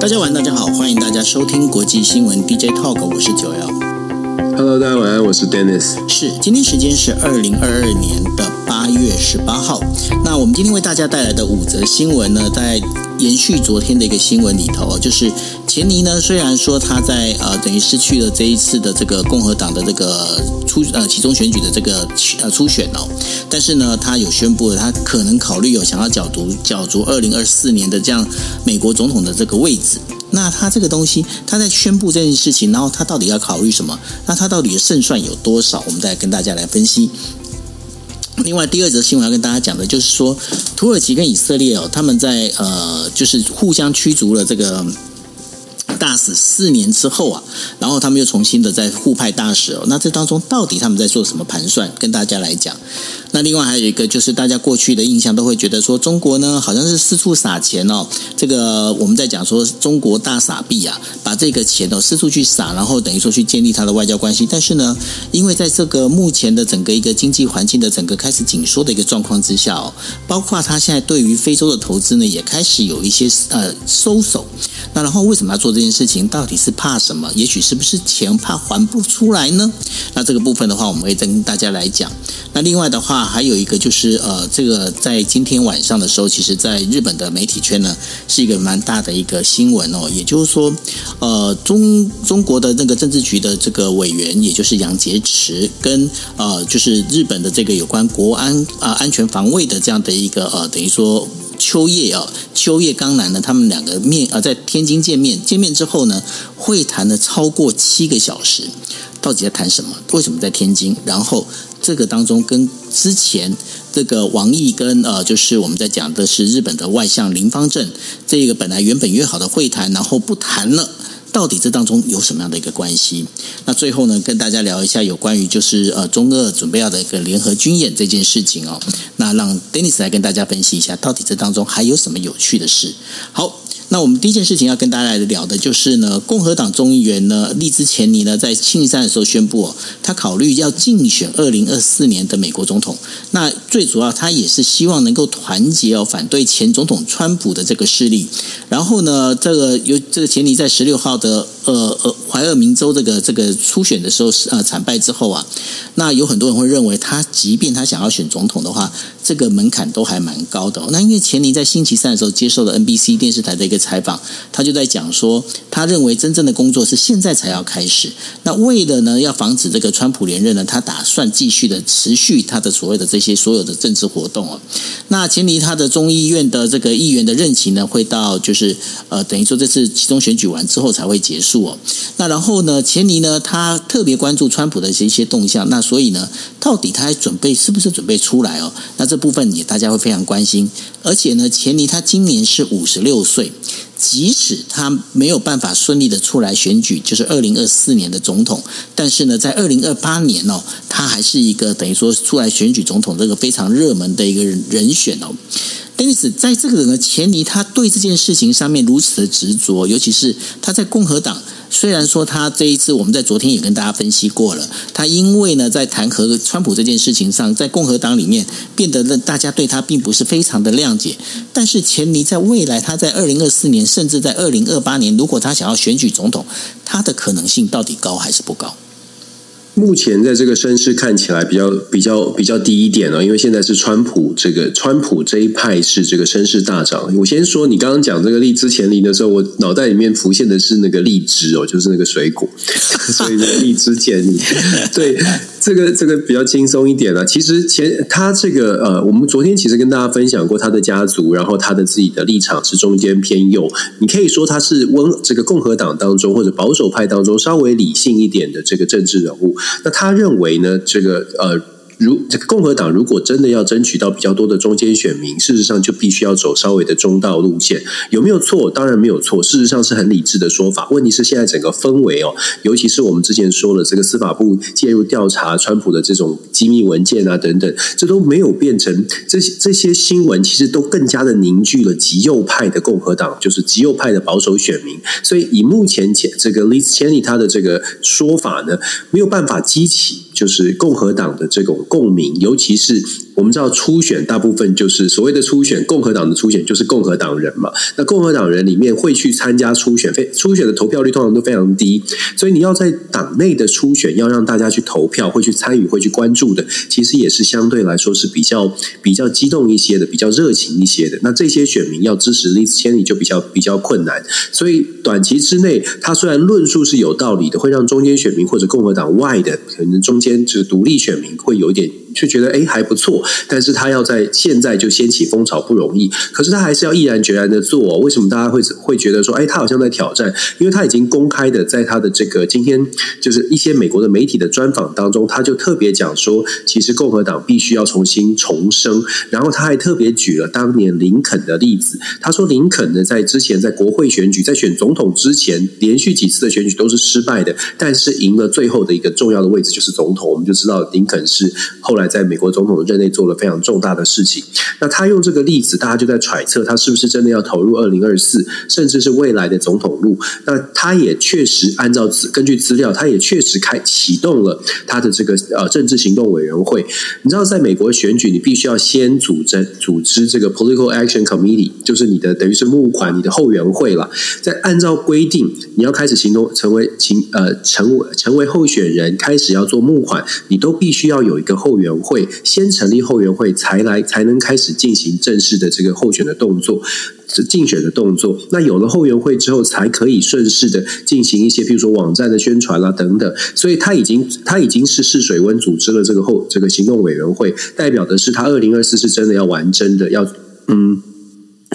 大家晚，大家好，欢迎大家收听国际新闻 DJ Talk，我是九幺。Hello，大家晚安，我是 Dennis。是，今天时间是二零二二年的八月十八号。那我们今天为大家带来的五则新闻呢，在延续昨天的一个新闻里头，就是钱尼呢，虽然说他在呃等于失去了这一次的这个共和党的这个初呃其中选举的这个呃初选哦，但是呢，他有宣布了他可能考虑有想要角逐角逐二零二四年的这样美国总统的这个位置。那他这个东西，他在宣布这件事情，然后他到底要考虑什么？那他到底的胜算有多少？我们再跟大家来分析。另外，第二则新闻要跟大家讲的就是说，土耳其跟以色列哦，他们在呃，就是互相驱逐了这个大使四年之后啊，然后他们又重新的在互派大使哦。那这当中到底他们在做什么盘算？跟大家来讲。那另外还有一个就是大家过去的印象都会觉得说，中国呢好像是四处撒钱哦。这个我们在讲说中国大撒币啊，把这个钱哦四处去撒，然后等于说去建立他的外交关系。但是呢，因为在这个目前的整个一个经济环境的整个开始紧缩的一个状况之下哦，包括他现在对于非洲的投资呢也开始有一些呃收手。那然后为什么要做这件事情？到底是怕什么？也许是不是钱怕还不出来呢？那这个部分的话，我们会跟大家来讲。那另外的话。还有一个就是呃，这个在今天晚上的时候，其实在日本的媒体圈呢，是一个蛮大的一个新闻哦。也就是说，呃，中中国的那个政治局的这个委员，也就是杨洁篪，跟呃，就是日本的这个有关国安啊、安全防卫的这样的一个呃，等于说秋叶啊，秋叶刚男呢，他们两个面啊、在天津见面，见面之后呢，会谈了超过七个小时，到底在谈什么？为什么在天津？然后。这个当中跟之前这个王毅跟呃，就是我们在讲的是日本的外相林芳正，这个本来原本约好的会谈，然后不谈了，到底这当中有什么样的一个关系？那最后呢，跟大家聊一下有关于就是呃中俄准备要的一个联合军演这件事情哦。那让 Dennis 来跟大家分析一下，到底这当中还有什么有趣的事？好。那我们第一件事情要跟大家来聊的就是呢，共和党众议员呢，利兹钱尼呢，在星期三的时候宣布哦，他考虑要竞选二零二四年的美国总统。那最主要，他也是希望能够团结哦，反对前总统川普的这个势力。然后呢，这个有这个钱尼在十六号的呃呃怀俄明州这个这个初选的时候是呃惨败之后啊，那有很多人会认为他即便他想要选总统的话，这个门槛都还蛮高的。那因为钱尼在星期三的时候接受了 NBC 电视台的一个采访，他就在讲说，他认为真正的工作是现在才要开始。那为了呢，要防止这个川普连任呢，他打算继续的持续他的所谓的这些所有的政治活动哦。那钱尼他的众议院的这个议员的任期呢，会到就是呃，等于说这次期中选举完之后才会结束哦。那然后呢，钱尼呢，他特别关注川普的这些动向，那所以呢，到底他还准备是不是准备出来哦？那这部分也大家会非常关心。而且呢，钱尼他今年是五十六岁。即使他没有办法顺利的出来选举，就是二零二四年的总统，但是呢，在二零二八年哦，他还是一个等于说出来选举总统这个非常热门的一个人选哦。因此，在这个人的钱尼，他对这件事情上面如此的执着，尤其是他在共和党。虽然说他这一次，我们在昨天也跟大家分析过了，他因为呢，在弹劾川普这件事情上，在共和党里面变得大家对他并不是非常的谅解。但是钱尼在未来，他在二零二四年，甚至在二零二八年，如果他想要选举总统，他的可能性到底高还是不高？目前在这个声势看起来比较比较比较低一点哦，因为现在是川普这个川普这一派是这个声势大涨。我先说，你刚刚讲这个荔枝前林的时候，我脑袋里面浮现的是那个荔枝哦，就是那个水果，所以 荔枝前林对。这个这个比较轻松一点了。其实前他这个呃，我们昨天其实跟大家分享过他的家族，然后他的自己的立场是中间偏右。你可以说他是温这个共和党当中或者保守派当中稍微理性一点的这个政治人物。那他认为呢，这个呃。如这个共和党如果真的要争取到比较多的中间选民，事实上就必须要走稍微的中道路线，有没有错？当然没有错，事实上是很理智的说法。问题是现在整个氛围哦，尤其是我们之前说了这个司法部介入调查川普的这种机密文件啊等等，这都没有变成这些这些新闻，其实都更加的凝聚了极右派的共和党，就是极右派的保守选民。所以以目前前这个 Liz Cheney 他的这个说法呢，没有办法激起。就是共和党的这种共鸣，尤其是我们知道初选大部分就是所谓的初选，共和党的初选就是共和党人嘛。那共和党人里面会去参加初选，非初选的投票率通常都非常低，所以你要在党内的初选要让大家去投票，会去参与，会去关注的，其实也是相对来说是比较比较激动一些的，比较热情一些的。那这些选民要支持 Liz Cheney 就比较比较困难，所以短期之内，他虽然论述是有道理的，会让中间选民或者共和党外的可能中间坚持独立选民会有点。就觉得哎还不错，但是他要在现在就掀起风潮不容易，可是他还是要毅然决然的做。为什么大家会会觉得说，哎，他好像在挑战？因为他已经公开的在他的这个今天就是一些美国的媒体的专访当中，他就特别讲说，其实共和党必须要重新重生。然后他还特别举了当年林肯的例子，他说林肯呢在之前在国会选举，在选总统之前，连续几次的选举都是失败的，但是赢了最后的一个重要的位置就是总统。我们就知道林肯是后来。在美国总统任内做了非常重大的事情，那他用这个例子，大家就在揣测他是不是真的要投入二零二四，甚至是未来的总统路。那他也确实按照根据资料，他也确实开启动了他的这个呃政治行动委员会。你知道，在美国选举，你必须要先组织组织这个 Political Action Committee，就是你的等于是募款你的后援会了。在按照规定，你要开始行动，成为行呃成为成为候选人，开始要做募款，你都必须要有一个后援会。会先成立后援会，才来才能开始进行正式的这个候选的动作，竞选的动作。那有了后援会之后，才可以顺势的进行一些，比如说网站的宣传啦等等。所以他已经他已经是试水温，组织了这个后这个行动委员会，代表的是他二零二四是真的要玩真的，要嗯，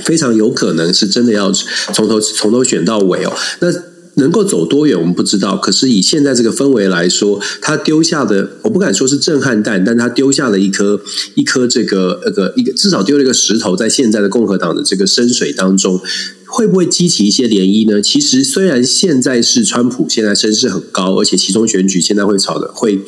非常有可能是真的要从头从头选到尾哦。那。能够走多远，我们不知道。可是以现在这个氛围来说，他丢下的，我不敢说是震撼弹，但他丢下了一颗一颗这个那个一个，至少丢了一个石头，在现在的共和党的这个深水当中，会不会激起一些涟漪呢？其实虽然现在是川普现在声势很高，而且其中选举现在会炒的会。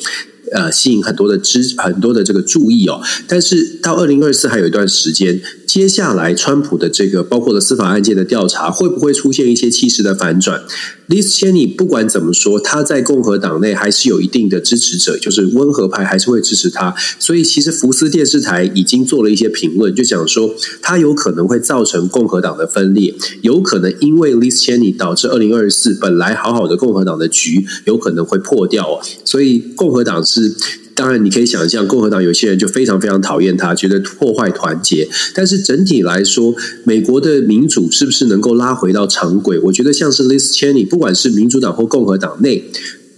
呃，吸引很多的支很多的这个注意哦，但是到二零二四还有一段时间，接下来川普的这个包括了司法案件的调查，会不会出现一些气势的反转？Liz Cheney 不管怎么说，他在共和党内还是有一定的支持者，就是温和派还是会支持他。所以其实福斯电视台已经做了一些评论，就讲说他有可能会造成共和党的分裂，有可能因为 Liz Cheney 导致二零二四本来好好的共和党的局有可能会破掉。所以共和党是。当然，你可以想象，共和党有些人就非常非常讨厌他，觉得破坏团结。但是整体来说，美国的民主是不是能够拉回到常轨？我觉得像是 Liz Cheney，不管是民主党或共和党内。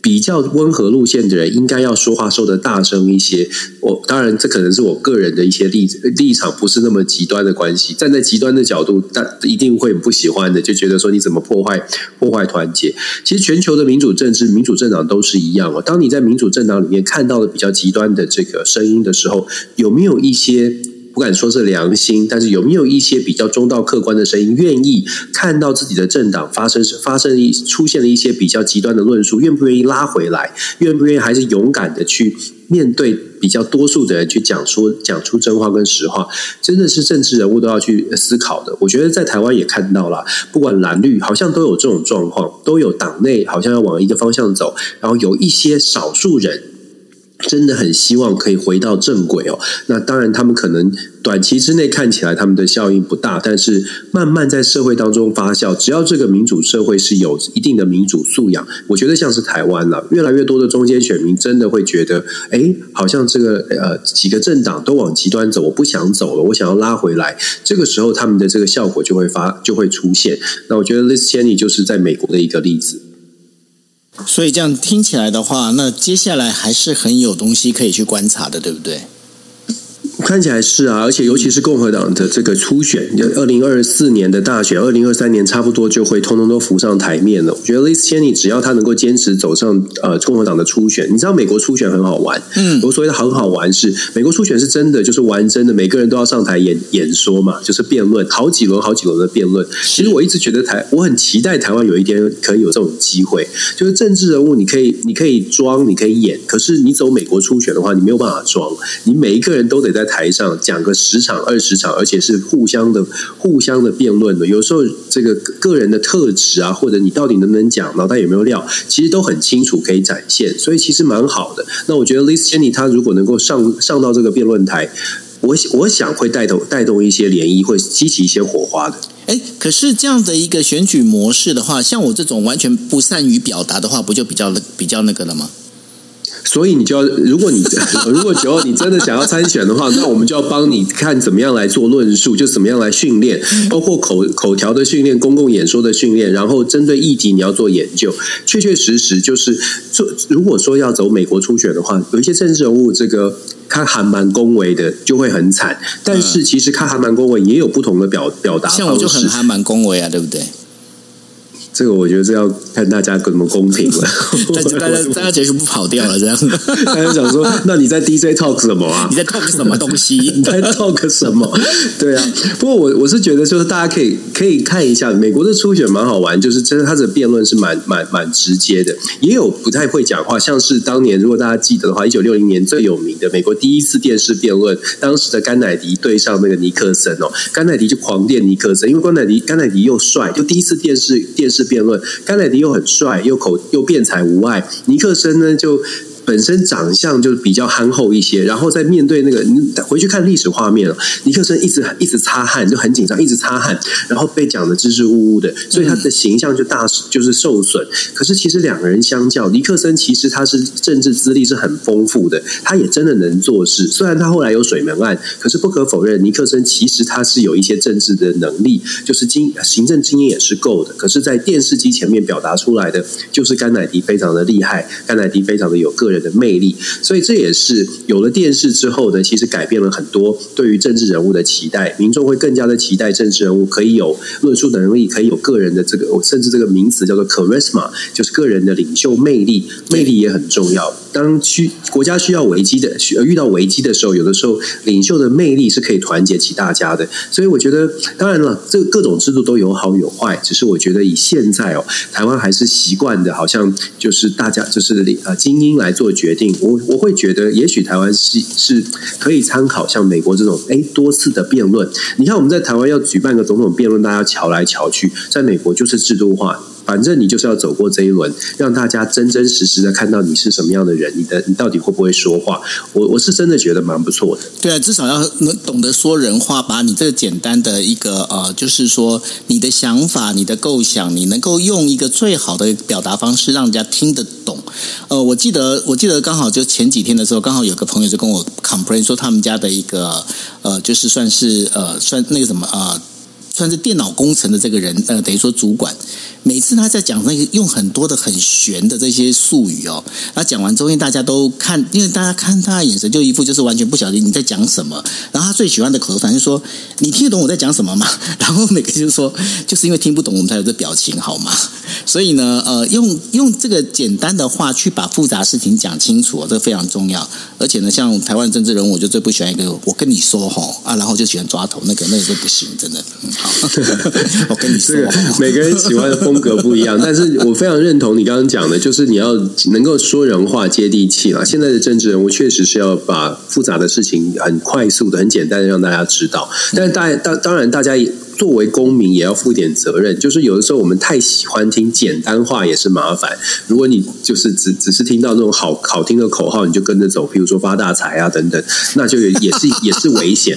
比较温和路线的人，应该要说话说得大声一些。我当然，这可能是我个人的一些立立场，不是那么极端的关系。站在极端的角度，但一定会不喜欢的，就觉得说你怎么破坏破坏团结？其实全球的民主政治、民主政党都是一样哦。当你在民主政党里面看到了比较极端的这个声音的时候，有没有一些？不敢说是良心，但是有没有一些比较中道客观的声音，愿意看到自己的政党发生发生一出现了一些比较极端的论述，愿不愿意拉回来，愿不愿意还是勇敢的去面对比较多数的人去讲出讲出真话跟实话，真的是政治人物都要去思考的。我觉得在台湾也看到了，不管蓝绿，好像都有这种状况，都有党内好像要往一个方向走，然后有一些少数人。真的很希望可以回到正轨哦。那当然，他们可能短期之内看起来他们的效应不大，但是慢慢在社会当中发酵。只要这个民主社会是有一定的民主素养，我觉得像是台湾了，越来越多的中间选民真的会觉得，哎，好像这个呃几个政党都往极端走，我不想走了，我想要拉回来。这个时候，他们的这个效果就会发就会出现。那我觉得 Liz Cheney 就是在美国的一个例子。所以这样听起来的话，那接下来还是很有东西可以去观察的，对不对？看起来是啊，而且尤其是共和党的这个初选，就二零二四年的大选，二零二三年差不多就会通通都浮上台面了。我觉得 Liz Cheney 只要他能够坚持走上呃共和党的初选，你知道美国初选很好玩，嗯，我所谓的很好玩是美国初选是真的，就是玩真的，每个人都要上台演演说嘛，就是辩论好几轮好几轮的辩论。其实我一直觉得台，我很期待台湾有一天可以有这种机会，就是政治人物你可以你可以装，你可以演，可是你走美国初选的话，你没有办法装，你每一个人都得在台上讲个十场二十场，而且是互相的互相的辩论的。有时候这个个人的特质啊，或者你到底能不能讲，脑袋有没有料，其实都很清楚可以展现，所以其实蛮好的。那我觉得 Liz Cheney 他如果能够上上到这个辩论台，我我想会带动带动一些涟漪，会激起一些火花的。哎，可是这样的一个选举模式的话，像我这种完全不善于表达的话，不就比较比较那个了吗？所以你就要，如果你 如果九号你真的想要参选的话，那我们就要帮你看怎么样来做论述，就怎么样来训练，包括口口条的训练、公共演说的训练，然后针对议题你要做研究。确确实实就是做，如果说要走美国初选的话，有一些政治人物这个。他还蛮恭维的，就会很惨。但是其实他还蛮恭维，也有不同的表表达方式。像我就很还蛮恭维啊，对不对？这个我觉得这要看大家怎么公平了。大家大家 大家结束不跑掉了，这样。大家想说，那你在 DJ talk 什么啊？你在 talk 什么东西？你在 talk 什么？对啊。不过我我是觉得，就是大家可以可以看一下美国的初选蛮好玩，就是真的，他的辩论是蛮蛮蛮直接的，也有不太会讲话，像是当年如果大家记得的话，一九六零年最有名的美国第一次电视辩论，当时的甘乃迪对上那个尼克森哦，甘乃迪就狂电尼克森，因为甘乃迪甘乃迪又帅，就第一次电视电视。辩论，甘乃迪又很帅，又口又辩才无碍，尼克森呢就。本身长相就比较憨厚一些，然后在面对那个，你回去看历史画面，尼克森一直一直擦汗，就很紧张，一直擦汗，然后被讲的支支吾吾的，所以他的形象就大就是受损。可是其实两个人相较，尼克森其实他是政治资历是很丰富的，他也真的能做事。虽然他后来有水门案，可是不可否认，尼克森其实他是有一些政治的能力，就是经行政经验也是够的。可是，在电视机前面表达出来的，就是甘乃迪非常的厉害，甘乃迪非常的有个人的魅力，所以这也是有了电视之后呢，其实改变了很多对于政治人物的期待，民众会更加的期待政治人物可以有论述能力，可以有个人的这个，甚至这个名词叫做 charisma，就是个人的领袖魅力，魅力也很重要。当需国家需要危机的，遇到危机的时候，有的时候领袖的魅力是可以团结起大家的。所以我觉得，当然了，这各种制度都有好有坏，只是我觉得以现在哦，台湾还是习惯的，好像就是大家就是呃精英来做。决定，我我会觉得，也许台湾是是可以参考像美国这种，哎，多次的辩论。你看，我们在台湾要举办个总统辩论，大家瞧来瞧去，在美国就是制度化。反正你就是要走过这一轮，让大家真真实实的看到你是什么样的人，你的你到底会不会说话？我我是真的觉得蛮不错的。对啊，至少要能懂得说人话，把你这个简单的一个呃，就是说你的想法、你的构想，你能够用一个最好的表达方式，让人家听得懂。呃，我记得我记得刚好就前几天的时候，刚好有个朋友就跟我 complain 说，他们家的一个呃，就是算是呃，算那个什么。呃算是电脑工程的这个人，呃，等于说主管，每次他在讲那个用很多的很玄的这些术语哦，他讲完之后，因为大家都看，因为大家看他的眼神就一副就是完全不晓得你在讲什么。然后他最喜欢的口头禅就是说：“你听得懂我在讲什么吗？” 然后每个就是说：“就是因为听不懂，我们才有这表情，好吗？” 所以呢，呃，用用这个简单的话去把复杂事情讲清楚，这个非常重要。而且呢，像台湾政治人物，我就最不喜欢一个我跟你说吼啊，然后就喜欢抓头，那个那个就不行，真的。我跟你说，这个每个人喜欢的风格不一样，但是我非常认同你刚刚讲的，就是你要能够说人话、接地气啦。现在的政治人物确实是要把复杂的事情很快速的、很简单的让大家知道，但是大当当然大家也。作为公民也要负点责任，就是有的时候我们太喜欢听简单话也是麻烦。如果你就是只只是听到那种好好听的口号，你就跟着走，比如说发大财啊等等，那就也是 也是危险。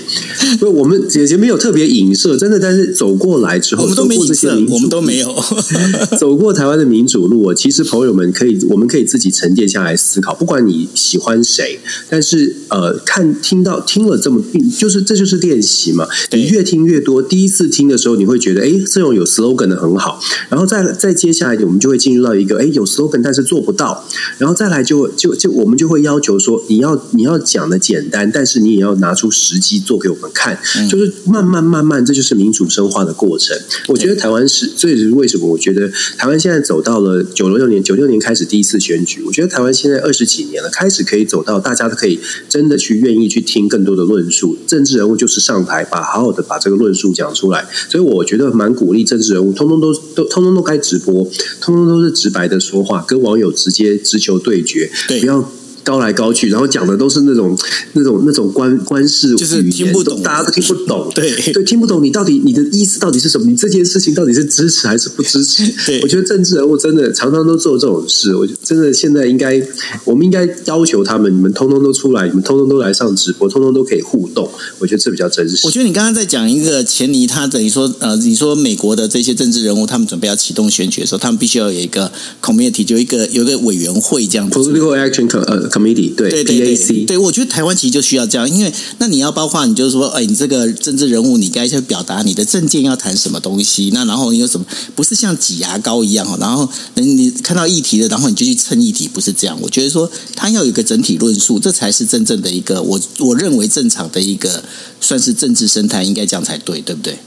所以我们姐姐没有特别影射，真的，但是走过来之后，走过这些我们都没有 走过台湾的民主路。其实朋友们可以，我们可以自己沉淀下来思考。不管你喜欢谁，但是呃，看听到听了这么，就是这就是练习嘛。你越听越多，第一次。听的时候，你会觉得，哎，这种有 slogan 的很好。然后再再接下来，我们就会进入到一个，哎，有 slogan 但是做不到。然后再来就，就就就我们就会要求说，你要你要讲的简单，但是你也要拿出实际做给我们看。嗯、就是慢慢慢慢，这就是民主深化的过程。我觉得台湾是，这也是为什么？我觉得台湾现在走到了九六年，九六年开始第一次选举。我觉得台湾现在二十几年了，开始可以走到大家都可以真的去愿意去听更多的论述。政治人物就是上台，把好好的把这个论述讲出来。来。所以我觉得蛮鼓励政治人物，通通都都通通都该直播，通通都是直白的说话，跟网友直接直球对决，对不要。高来高去，然后讲的都是那种、那种、那种官官式语言，就是听不懂，大家都听不懂。对对，听不懂你到底你的意思到底是什么？你这件事情到底是支持还是不支持？对，我觉得政治人物真的常常都做这种事。我觉得真的现在应该，我们应该要求他们，你们通通都出来，你们通通都来上直播，通通都可以互动。我觉得这比较真实。我觉得你刚刚在讲一个前提，他等于说呃，你说美国的这些政治人物，他们准备要启动选举的时候，他们必须要有一个 committee，就一个有一个委员会这样子。Political Action Committee，对对。对对，对，我觉得台湾其实就需要这样，因为那你要包括你就是说，哎，你这个政治人物，你该去表达你的政见要谈什么东西，那然后你有什么，不是像挤牙膏一样哈，然后你看到议题的，然后你就去蹭议题，不是这样。我觉得说他要有一个整体论述，这才是真正的一个我我认为正常的一个算是政治生态，应该这样才对，对不对？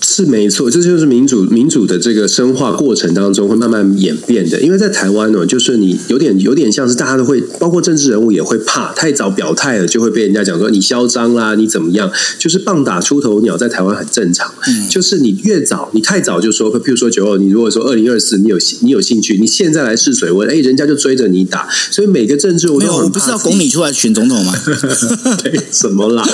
是没错，这就是民主民主的这个深化过程当中会慢慢演变的。因为在台湾呢，就是你有点有点像是大家都会，包括政治人物也会怕太早表态了，就会被人家讲说你嚣张啦，你怎么样？就是棒打出头鸟，在台湾很正常。嗯，就是你越早，你太早就说，譬如说九二，你如果说二零二四，你有你有兴趣，你现在来试水温，哎，人家就追着你打。所以每个政治我都很不是要拱你出来选总统吗？对，什么啦？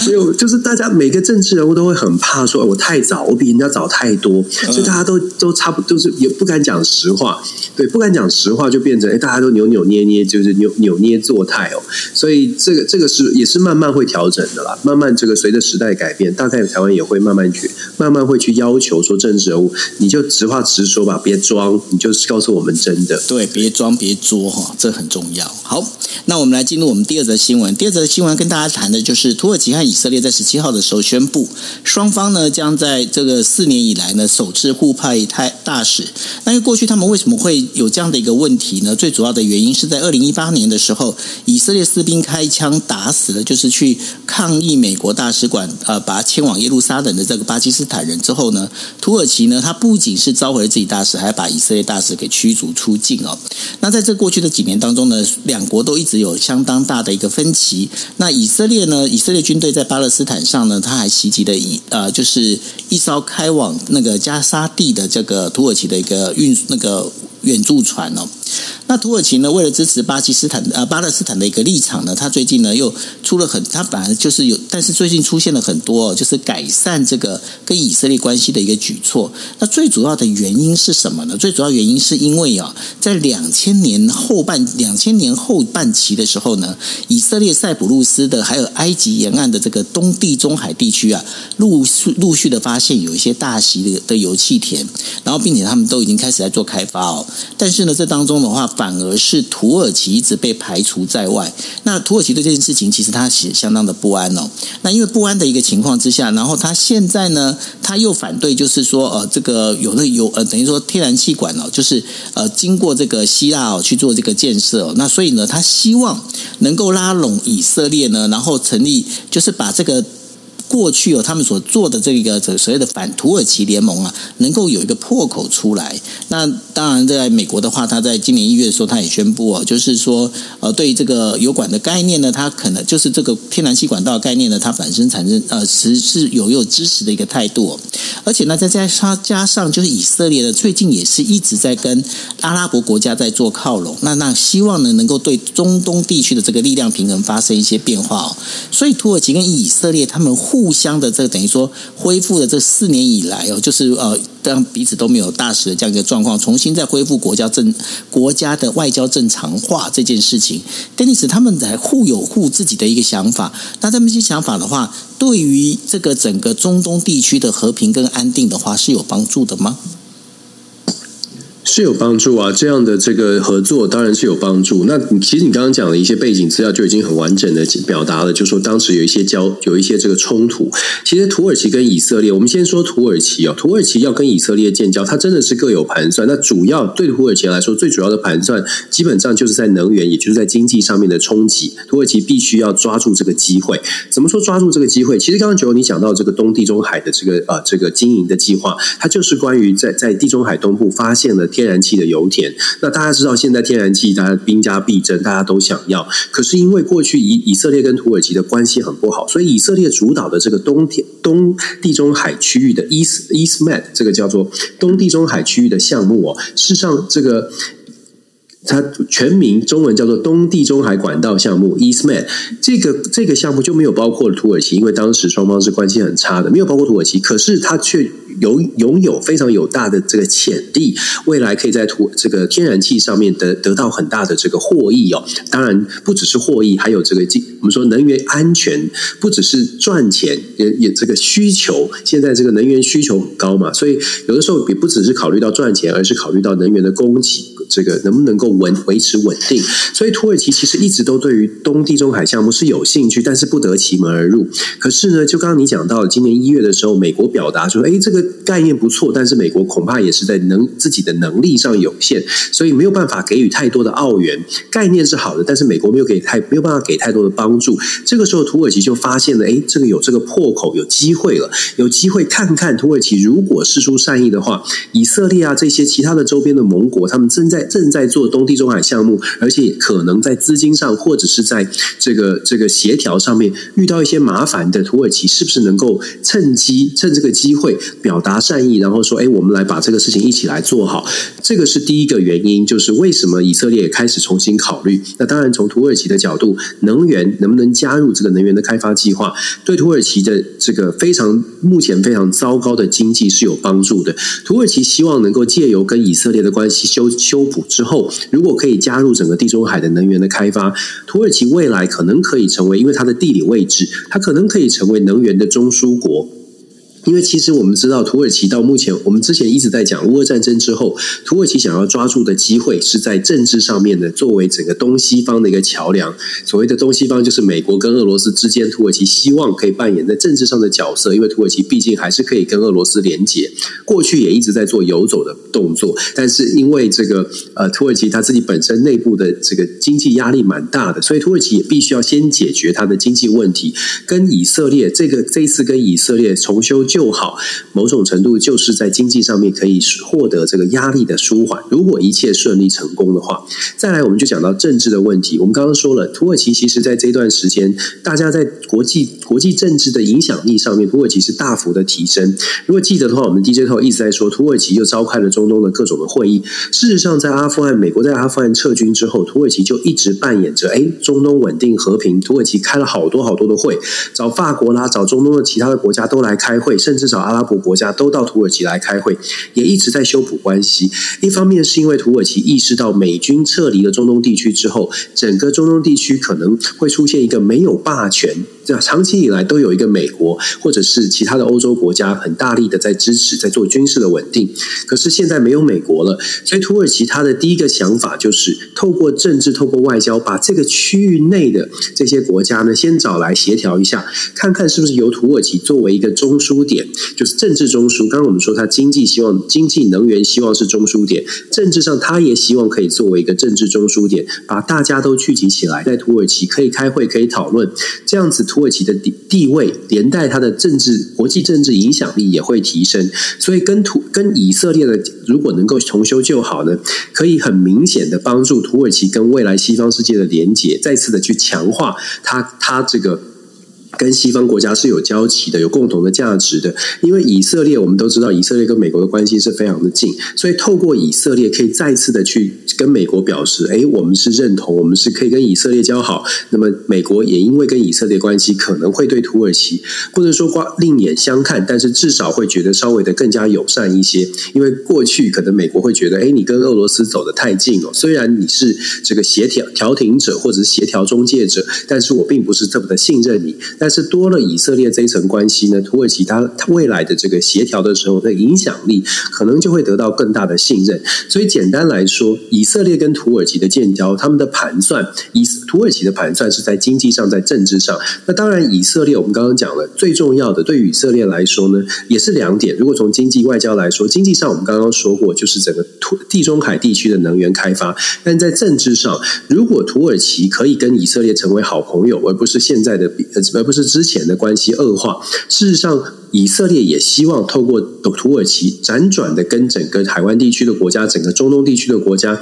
所以就是大家每个政治人物都会很怕说，我太早。我比人家早太多，所以大家都都差不多，都是也不敢讲实话，对，不敢讲实话，就变成哎，大家都扭扭捏捏，就是扭扭捏作态哦。所以这个这个是也是慢慢会调整的啦，慢慢这个随着时代改变，大概台湾也会慢慢去慢慢会去要求说政治人物，你就直话直说吧，别装，你就告诉我们真的，对，别装别作哈，这很重要。好，那我们来进入我们第二则新闻，第二则新闻跟大家谈的就是土耳其和以色列在十七号的时候宣布，双方呢将在在这个。四年以来呢，首次互派太大使。那因为过去他们为什么会有这样的一个问题呢？最主要的原因是在二零一八年的时候，以色列士兵开枪打死了，就是去抗议美国大使馆呃，把他迁往耶路撒冷的这个巴基斯坦人之后呢，土耳其呢，他不仅是召回了自己大使，还把以色列大使给驱逐出境哦。那在这过去的几年当中呢，两国都一直有相当大的一个分歧。那以色列呢，以色列军队在巴勒斯坦上呢，他还袭击了以呃，就是一艘。开往那个加沙地的这个土耳其的一个运那个援助船哦。那土耳其呢，为了支持巴基斯坦呃巴勒斯坦的一个立场呢，他最近呢又出了很，他本来就是有，但是最近出现了很多就是改善这个跟以色列关系的一个举措。那最主要的原因是什么呢？最主要原因是因为啊，在两千年后半两千年后半期的时候呢，以色列塞浦路斯的还有埃及沿岸的这个东地中海地区啊，陆续陆续的发现有一些大型的的油气田，然后并且他们都已经开始在做开发哦。但是呢，这当中的话。反而是土耳其一直被排除在外。那土耳其对这件事情，其实他是相当的不安哦。那因为不安的一个情况之下，然后他现在呢，他又反对，就是说，呃，这个有的有呃，等于说天然气管哦，就是呃，经过这个希腊哦去做这个建设。那所以呢，他希望能够拉拢以色列呢，然后成立，就是把这个。过去有他们所做的这个所谓的反土耳其联盟啊，能够有一个破口出来。那当然，在美国的话，他在今年一月的时候，他也宣布哦，就是说，呃，对这个油管的概念呢，他可能就是这个天然气管道概念呢，它本身产生呃，实是有有支持的一个态度。而且呢，再加上加上就是以色列呢，最近也是一直在跟阿拉伯国家在做靠拢。那那希望呢，能够对中东地区的这个力量平衡发生一些变化哦。所以土耳其跟以色列他们互互相的这等于说恢复了这四年以来哦，就是呃，让彼此都没有大使的这样一个状况，重新再恢复国家正国家的外交正常化这件事情，丹尼斯他们在互有互自己的一个想法。那这么些想法的话，对于这个整个中东地区的和平跟安定的话，是有帮助的吗？是有帮助啊，这样的这个合作当然是有帮助。那其实你刚刚讲的一些背景资料就已经很完整的表达了，就说当时有一些交有一些这个冲突。其实土耳其跟以色列，我们先说土耳其哦，土耳其要跟以色列建交，它真的是各有盘算。那主要对土耳其来说，最主要的盘算基本上就是在能源，也就是在经济上面的冲击。土耳其必须要抓住这个机会。怎么说抓住这个机会？其实刚刚九你讲到这个东地中海的这个呃这个经营的计划，它就是关于在在地中海东部发现了天。然气的油田。那大家知道，现在天然气大家兵家必争，大家都想要。可是因为过去以以色列跟土耳其的关系很不好，所以以色列主导的这个东天东地中海区域的 East EastMed 这个叫做东地中海区域的项目哦，事实上这个。它全名中文叫做东地中海管道项目，Eastman。这个这个项目就没有包括土耳其，因为当时双方是关系很差的，没有包括土耳其。可是它却有拥有非常有大的这个潜力，未来可以在土这个天然气上面得得到很大的这个获益哦。当然不只是获益，还有这个我们说能源安全，不只是赚钱，也也这个需求。现在这个能源需求很高嘛，所以有的时候也不只是考虑到赚钱，而是考虑到能源的供给。这个能不能够稳维持稳定？所以土耳其其实一直都对于东地中海项目是有兴趣，但是不得其门而入。可是呢，就刚刚你讲到今年一月的时候，美国表达说：“哎，这个概念不错，但是美国恐怕也是在能自己的能力上有限，所以没有办法给予太多的澳元。概念是好的，但是美国没有给太没有办法给太多的帮助。这个时候，土耳其就发现了：哎，这个有这个破口，有机会了，有机会看看土耳其如果释出善意的话，以色列啊这些其他的周边的盟国，他们正在。正在做东地中海项目，而且可能在资金上或者是在这个这个协调上面遇到一些麻烦的土耳其，是不是能够趁机趁这个机会表达善意，然后说：“哎，我们来把这个事情一起来做好。”这个是第一个原因，就是为什么以色列开始重新考虑。那当然，从土耳其的角度，能源能不能加入这个能源的开发计划，对土耳其的这个非常目前非常糟糕的经济是有帮助的。土耳其希望能够借由跟以色列的关系修修补。之后，如果可以加入整个地中海的能源的开发，土耳其未来可能可以成为，因为它的地理位置，它可能可以成为能源的中枢国。因为其实我们知道，土耳其到目前，我们之前一直在讲乌俄战争之后，土耳其想要抓住的机会是在政治上面的，作为整个东西方的一个桥梁。所谓的东西方，就是美国跟俄罗斯之间，土耳其希望可以扮演在政治上的角色，因为土耳其毕竟还是可以跟俄罗斯连结，过去也一直在做游走的动作，但是因为这个呃，土耳其他自己本身内部的这个经济压力蛮大的，所以土耳其也必须要先解决它的经济问题，跟以色列这个这一次跟以色列重修旧。就好，某种程度就是在经济上面可以获得这个压力的舒缓。如果一切顺利成功的话，再来我们就讲到政治的问题。我们刚刚说了，土耳其其实在这段时间，大家在国际国际政治的影响力上面，土耳其是大幅的提升。如果记得的话，我们 DJ 头一直在说，土耳其又召开了中东的各种的会议。事实上，在阿富汗，美国在阿富汗撤军之后，土耳其就一直扮演着，哎，中东稳定和平。土耳其开了好多好多的会，找法国啦，找中东的其他的国家都来开会。甚至找阿拉伯国家都到土耳其来开会，也一直在修补关系。一方面是因为土耳其意识到美军撤离了中东地区之后，整个中东地区可能会出现一个没有霸权。长期以来都有一个美国或者是其他的欧洲国家很大力的在支持，在做军事的稳定。可是现在没有美国了，所以土耳其他的第一个想法就是透过政治、透过外交，把这个区域内的这些国家呢，先找来协调一下，看看是不是由土耳其作为一个中枢点。就是政治中枢，刚刚我们说他经济希望、经济能源希望是中枢点，政治上他也希望可以作为一个政治中枢点，把大家都聚集起来，在土耳其可以开会、可以讨论，这样子土土耳其的地地位连带它的政治、国际政治影响力也会提升。所以跟土跟以色列的如果能够重修旧好呢，可以很明显的帮助土耳其跟未来西方世界的连结，再次的去强化它它这个。跟西方国家是有交集的，有共同的价值的。因为以色列，我们都知道，以色列跟美国的关系是非常的近，所以透过以色列，可以再次的去跟美国表示，哎，我们是认同，我们是可以跟以色列交好。那么，美国也因为跟以色列关系，可能会对土耳其不能说挂另眼相看，但是至少会觉得稍微的更加友善一些。因为过去可能美国会觉得，哎，你跟俄罗斯走得太近哦，虽然你是这个协调调停者或者是协调中介者，但是我并不是这么的信任你。但但是多了以色列这一层关系呢，土耳其它未来的这个协调的时候的影响力，可能就会得到更大的信任。所以简单来说，以色列跟土耳其的建交，他们的盘算，以土耳其的盘算是在经济上，在政治上。那当然，以色列我们刚刚讲了，最重要的对于以色列来说呢，也是两点。如果从经济外交来说，经济上我们刚刚说过，就是整个土地中海地区的能源开发。但在政治上，如果土耳其可以跟以色列成为好朋友，而不是现在的比，呃不是。之前的关系恶化。事实上，以色列也希望透过土耳其辗转的跟整个海湾地区的国家、整个中东地区的国家。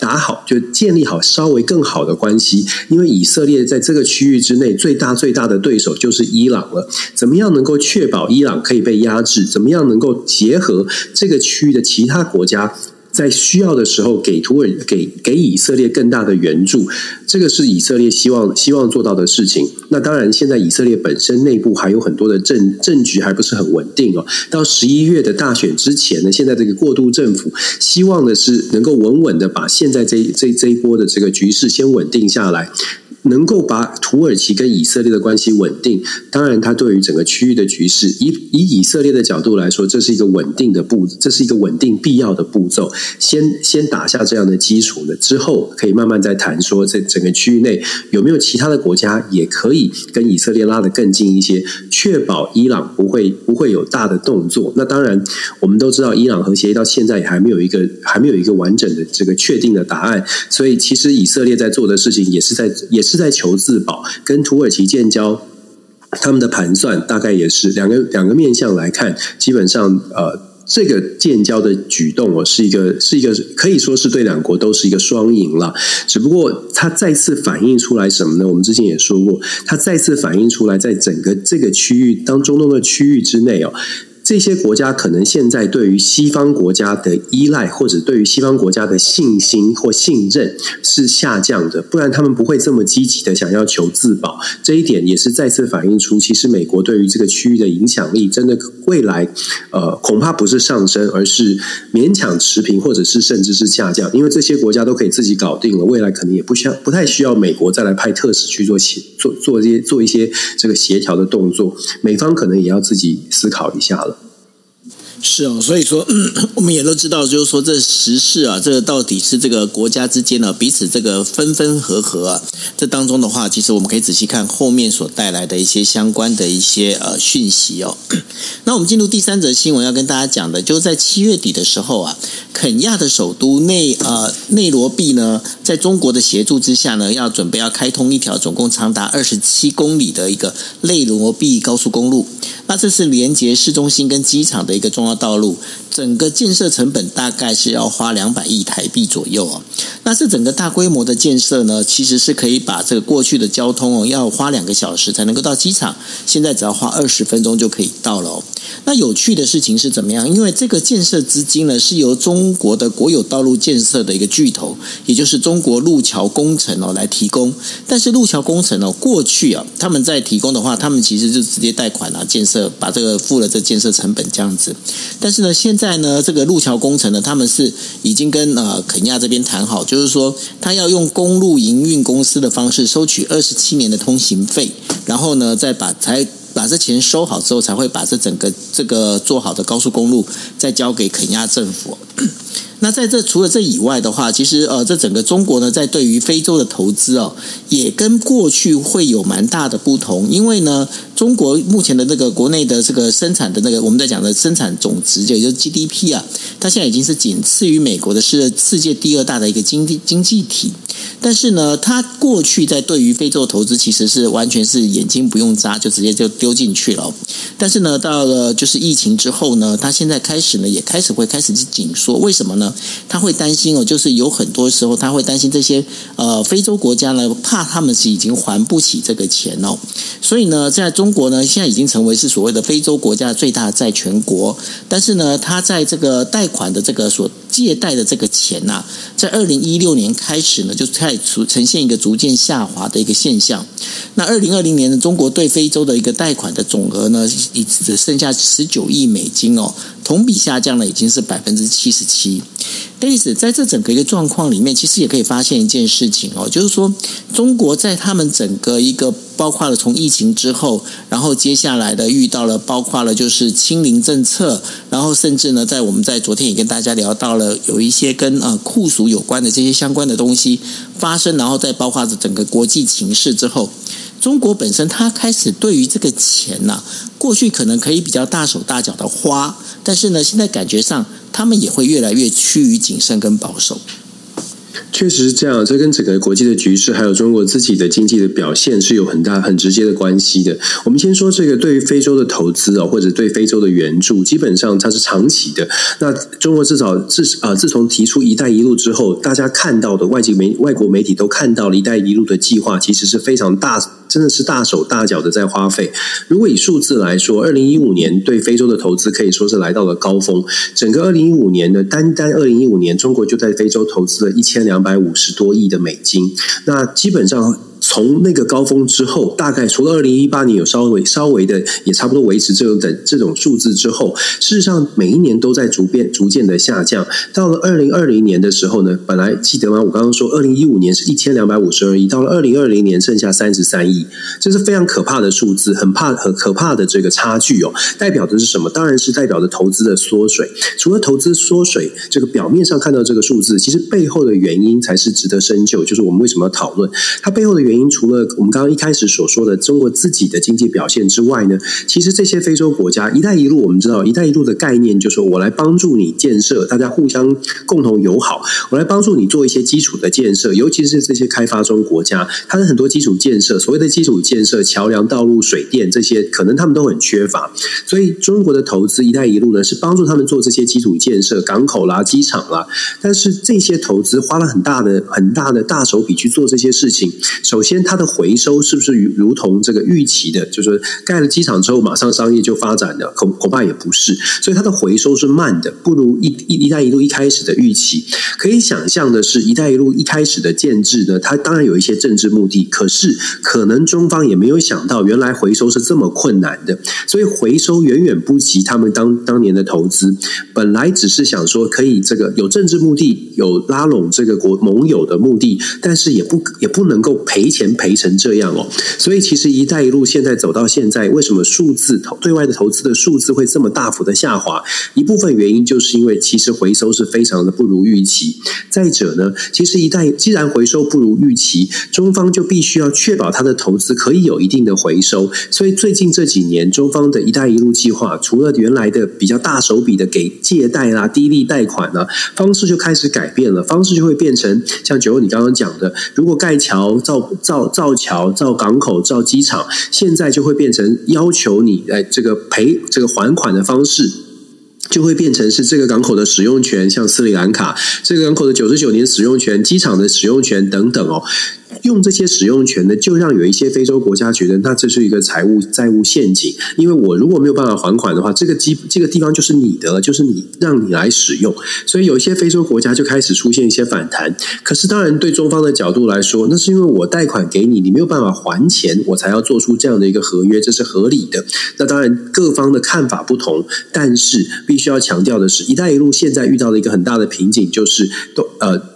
打好，就建立好稍微更好的关系，因为以色列在这个区域之内最大最大的对手就是伊朗了。怎么样能够确保伊朗可以被压制？怎么样能够结合这个区域的其他国家？在需要的时候给土耳给给以色列更大的援助，这个是以色列希望希望做到的事情。那当然，现在以色列本身内部还有很多的政政局还不是很稳定哦。到十一月的大选之前呢，现在这个过渡政府希望的是能够稳稳的把现在这这这一波的这个局势先稳定下来。能够把土耳其跟以色列的关系稳定，当然，它对于整个区域的局势，以以以色列的角度来说，这是一个稳定的步，这是一个稳定必要的步骤。先先打下这样的基础呢，之后可以慢慢再谈说，在整个区域内有没有其他的国家也可以跟以色列拉得更近一些，确保伊朗不会不会有大的动作。那当然，我们都知道，伊朗核协议到现在也还没有一个还没有一个完整的这个确定的答案，所以其实以色列在做的事情也是在也是。在求自保，跟土耳其建交，他们的盘算大概也是两个两个面向来看，基本上呃，这个建交的举动我，是一个是一个可以说是对两国都是一个双赢了。只不过它再次反映出来什么呢？我们之前也说过，它再次反映出来，在整个这个区域当中东的区域之内哦。这些国家可能现在对于西方国家的依赖，或者对于西方国家的信心或信任是下降的，不然他们不会这么积极的想要求自保。这一点也是再次反映出，其实美国对于这个区域的影响力，真的未来呃恐怕不是上升，而是勉强持平，或者是甚至是下降。因为这些国家都可以自己搞定了，未来可能也不需要不太需要美国再来派特使去做协做做这些做一些这个协调的动作，美方可能也要自己思考一下了。是哦，所以说，我们也都知道，就是说这时事啊，这个到底是这个国家之间呢，彼此这个分分合合啊，这当中的话，其实我们可以仔细看后面所带来的一些相关的一些呃讯息哦。那我们进入第三则新闻，要跟大家讲的，就是在七月底的时候啊，肯亚的首都内呃内罗毕呢，在中国的协助之下呢，要准备要开通一条总共长达二十七公里的一个内罗毕高速公路。那这是连接市中心跟机场的一个重要道路，整个建设成本大概是要花两百亿台币左右哦。那这整个大规模的建设呢，其实是可以把这个过去的交通哦，要花两个小时才能够到机场，现在只要花二十分钟就可以到了哦。那有趣的事情是怎么样？因为这个建设资金呢，是由中国的国有道路建设的一个巨头，也就是中国路桥工程哦来提供。但是路桥工程哦，过去啊，他们在提供的话，他们其实就直接贷款啊建设。把这个付了这建设成本这样子，但是呢，现在呢，这个路桥工程呢，他们是已经跟呃肯亚这边谈好，就是说他要用公路营运公司的方式收取二十七年的通行费，然后呢，再把才把这钱收好之后，才会把这整个这个做好的高速公路再交给肯亚政府。那在这除了这以外的话，其实呃，这整个中国呢，在对于非洲的投资哦，也跟过去会有蛮大的不同。因为呢，中国目前的这个国内的这个生产的那个我们在讲的生产总值，也就是 GDP 啊，它现在已经是仅次于美国的，是世界第二大的一个经济经济体。但是呢，它过去在对于非洲投资，其实是完全是眼睛不用眨，就直接就丢进去了。但是呢，到了就是疫情之后呢，它现在开始呢，也开始会开始去紧缩。为什么呢？他会担心哦，就是有很多时候他会担心这些呃非洲国家呢，怕他们是已经还不起这个钱哦，所以呢，在中中国呢，现在已经成为是所谓的非洲国家最大的债权国，但是呢，他在这个贷款的这个所借贷的这个钱呐、啊，在二零一六年开始呢，就开始呈现一个逐渐下滑的一个现象。那二零二零年呢，中国对非洲的一个贷款的总额呢，只剩下十九亿美金哦。同比下降了，已经是百分之七十七。因此，在这整个一个状况里面，其实也可以发现一件事情哦，就是说，中国在他们整个一个包括了从疫情之后，然后接下来的遇到了包括了就是清零政策，然后甚至呢，在我们在昨天也跟大家聊到了有一些跟呃酷暑有关的这些相关的东西发生，然后再包括着整个国际情势之后。中国本身，它开始对于这个钱呐、过去可能可以比较大手大脚的花，但是呢，现在感觉上他们也会越来越趋于谨慎跟保守。确实是这样，这跟整个国际的局势，还有中国自己的经济的表现是有很大、很直接的关系的。我们先说这个对于非洲的投资啊，或者对非洲的援助，基本上它是长期的。那中国至少自啊，自从提出“一带一路”之后，大家看到的外籍媒、外国媒体都看到了“一带一路”的计划，其实是非常大，真的是大手大脚的在花费。如果以数字来说，二零一五年对非洲的投资可以说是来到了高峰。整个二零一五年的单单二零一五年，中国就在非洲投资了一千两百。五十多亿的美金，那基本上。从那个高峰之后，大概除了二零一八年有稍微稍微的，也差不多维持这种的这种数字之后，事实上每一年都在逐渐逐渐的下降。到了二零二零年的时候呢，本来记得吗？我刚刚说二零一五年是一千两百五十二亿，到了二零二零年剩下三十三亿，这是非常可怕的数字，很怕很可怕的这个差距哦。代表的是什么？当然是代表着投资的缩水。除了投资缩水，这个表面上看到这个数字，其实背后的原因才是值得深究。就是我们为什么要讨论它背后的原因？除了我们刚刚一开始所说的中国自己的经济表现之外呢，其实这些非洲国家“一带一路”，我们知道“一带一路”的概念就是我来帮助你建设，大家互相共同友好，我来帮助你做一些基础的建设，尤其是这些开发中国家，它的很多基础建设，所谓的基础建设，桥梁、道路、水电这些，可能他们都很缺乏，所以中国的投资“一带一路”呢，是帮助他们做这些基础建设，港口啦、机场啦，但是这些投资花了很大的、很大的大手笔去做这些事情，首先它。它的回收是不是如如同这个预期的？就是盖了机场之后，马上商业就发展了？恐恐怕也不是。所以它的回收是慢的，不如一一一带一路一开始的预期。可以想象的是，一带一路一开始的建制呢，它当然有一些政治目的，可是可能中方也没有想到，原来回收是这么困难的。所以回收远远不及他们当当年的投资。本来只是想说可以这个有政治目的，有拉拢这个国盟友的目的，但是也不也不能够赔钱赔。成这样哦，所以其实“一带一路”现在走到现在，为什么数字投对外的投资的数字会这么大幅的下滑？一部分原因就是因为其实回收是非常的不如预期。再者呢，其实一带既然回收不如预期，中方就必须要确保它的投资可以有一定的回收。所以最近这几年，中方的一带一路计划，除了原来的比较大手笔的给借贷啦、低利贷款啦，方式就开始改变了，方式就会变成像九欧你刚刚讲的，如果盖桥造造。造桥、造港口、造机场，现在就会变成要求你来这个赔这个还款的方式，就会变成是这个港口的使用权，像斯里兰卡这个港口的九十九年使用权、机场的使用权等等哦。用这些使用权呢，就让有一些非洲国家觉得，那这是一个财务债务陷阱。因为我如果没有办法还款的话，这个基这个地方就是你的了，就是你让你来使用。所以有一些非洲国家就开始出现一些反弹。可是当然，对中方的角度来说，那是因为我贷款给你，你没有办法还钱，我才要做出这样的一个合约，这是合理的。那当然，各方的看法不同，但是必须要强调的是，“一带一路”现在遇到了一个很大的瓶颈，就是都呃。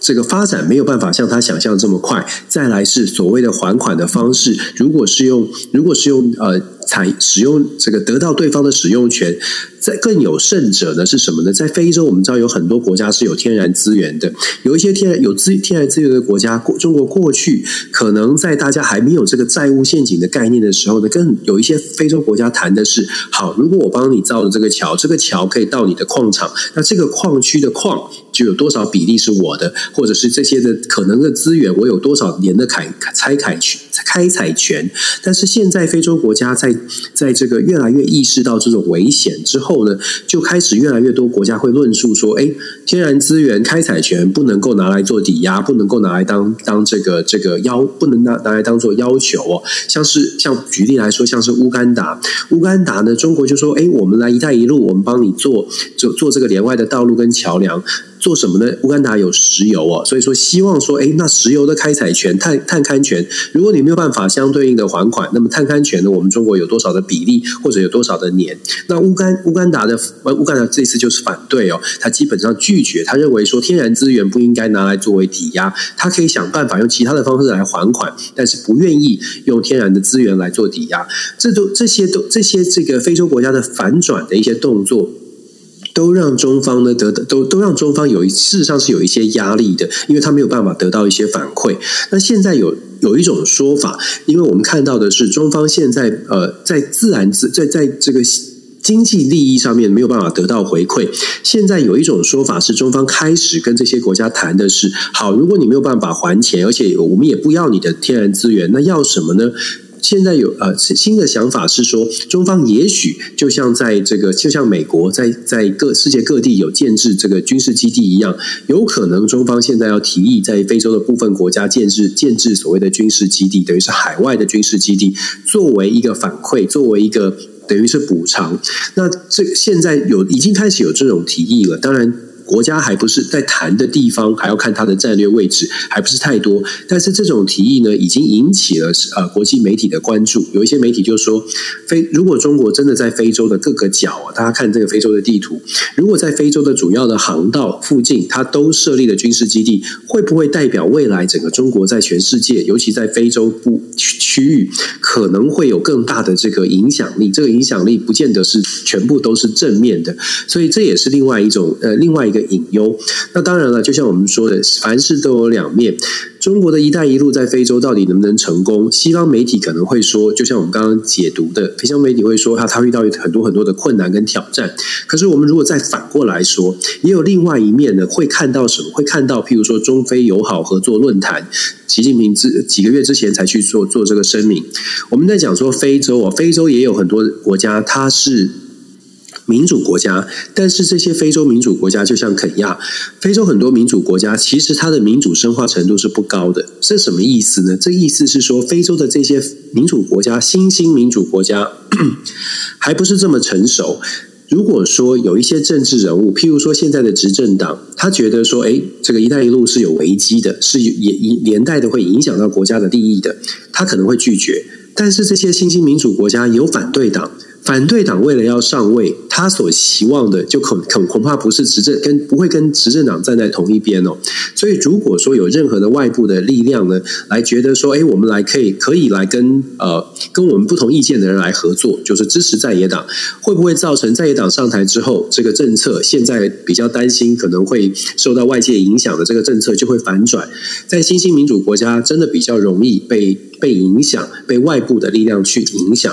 这个发展没有办法像他想象这么快。再来是所谓的还款的方式，如果是用，如果是用呃。采使用这个得到对方的使用权，在更有甚者呢是什么呢？在非洲，我们知道有很多国家是有天然资源的，有一些天然有资天然资源的国家，过中国过去可能在大家还没有这个债务陷阱的概念的时候呢，跟有一些非洲国家谈的是：好，如果我帮你造了这个桥，这个桥可以到你的矿场，那这个矿区的矿就有多少比例是我的，或者是这些的可能的资源，我有多少年的开采采权开采权？但是现在非洲国家在在这个越来越意识到这种危险之后呢，就开始越来越多国家会论述说：哎，天然资源开采权不能够拿来做抵押，不能够拿来当当这个这个要，不能拿拿来当做要求哦。像是像举例来说，像是乌干达，乌干达呢，中国就说：哎，我们来“一带一路”，我们帮你做做做这个连外的道路跟桥梁。做什么呢？乌干达有石油哦，所以说希望说，诶，那石油的开采权、探探勘权，如果你没有办法相对应的还款，那么探勘权呢？我们中国有多少的比例，或者有多少的年？那乌干乌干达的乌干达这次就是反对哦，他基本上拒绝，他认为说天然资源不应该拿来作为抵押，他可以想办法用其他的方式来还款，但是不愿意用天然的资源来做抵押。这都这些都这些这个非洲国家的反转的一些动作。都让中方呢得的都都让中方有一事实上是有一些压力的，因为他没有办法得到一些反馈。那现在有有一种说法，因为我们看到的是中方现在呃在自然资在在这个。经济利益上面没有办法得到回馈。现在有一种说法是，中方开始跟这些国家谈的是：好，如果你没有办法还钱，而且我们也不要你的天然资源，那要什么呢？现在有呃新的想法是说，中方也许就像在这个，就像美国在在各世界各地有建置这个军事基地一样，有可能中方现在要提议在非洲的部分国家建置建置所谓的军事基地，等于是海外的军事基地，作为一个反馈，作为一个等于是补偿。那这现在有已经开始有这种提议了，当然。国家还不是在谈的地方，还要看它的战略位置，还不是太多。但是这种提议呢，已经引起了呃国际媒体的关注。有一些媒体就说，非如果中国真的在非洲的各个角啊，大家看这个非洲的地图，如果在非洲的主要的航道附近，它都设立了军事基地，会不会代表未来整个中国在全世界，尤其在非洲部区域，可能会有更大的这个影响力？这个影响力不见得是全部都是正面的，所以这也是另外一种呃另外一个。隐忧。那当然了，就像我们说的，凡事都有两面。中国的一带一路在非洲到底能不能成功？西方媒体可能会说，就像我们刚刚解读的，西方媒体会说，他他遇到很多很多的困难跟挑战。可是我们如果再反过来说，也有另外一面呢，会看到什么？会看到，譬如说中非友好合作论坛，习近平之几个月之前才去做做这个声明。我们在讲说非洲啊，非洲也有很多国家，它是。民主国家，但是这些非洲民主国家就像肯亚，非洲很多民主国家，其实它的民主深化程度是不高的。这什么意思呢？这意思是说，非洲的这些民主国家，新兴民主国家，还不是这么成熟。如果说有一些政治人物，譬如说现在的执政党，他觉得说，诶，这个“一带一路”是有危机的，是也连带的会影响到国家的利益的，他可能会拒绝。但是这些新兴民主国家有反对党。反对党为了要上位，他所希望的就恐恐恐怕不是执政，跟不会跟执政党站在同一边哦。所以，如果说有任何的外部的力量呢，来觉得说，哎，我们来可以可以来跟呃跟我们不同意见的人来合作，就是支持在野党，会不会造成在野党上台之后，这个政策现在比较担心可能会受到外界影响的这个政策就会反转？在新兴民主国家，真的比较容易被被影响，被外部的力量去影响。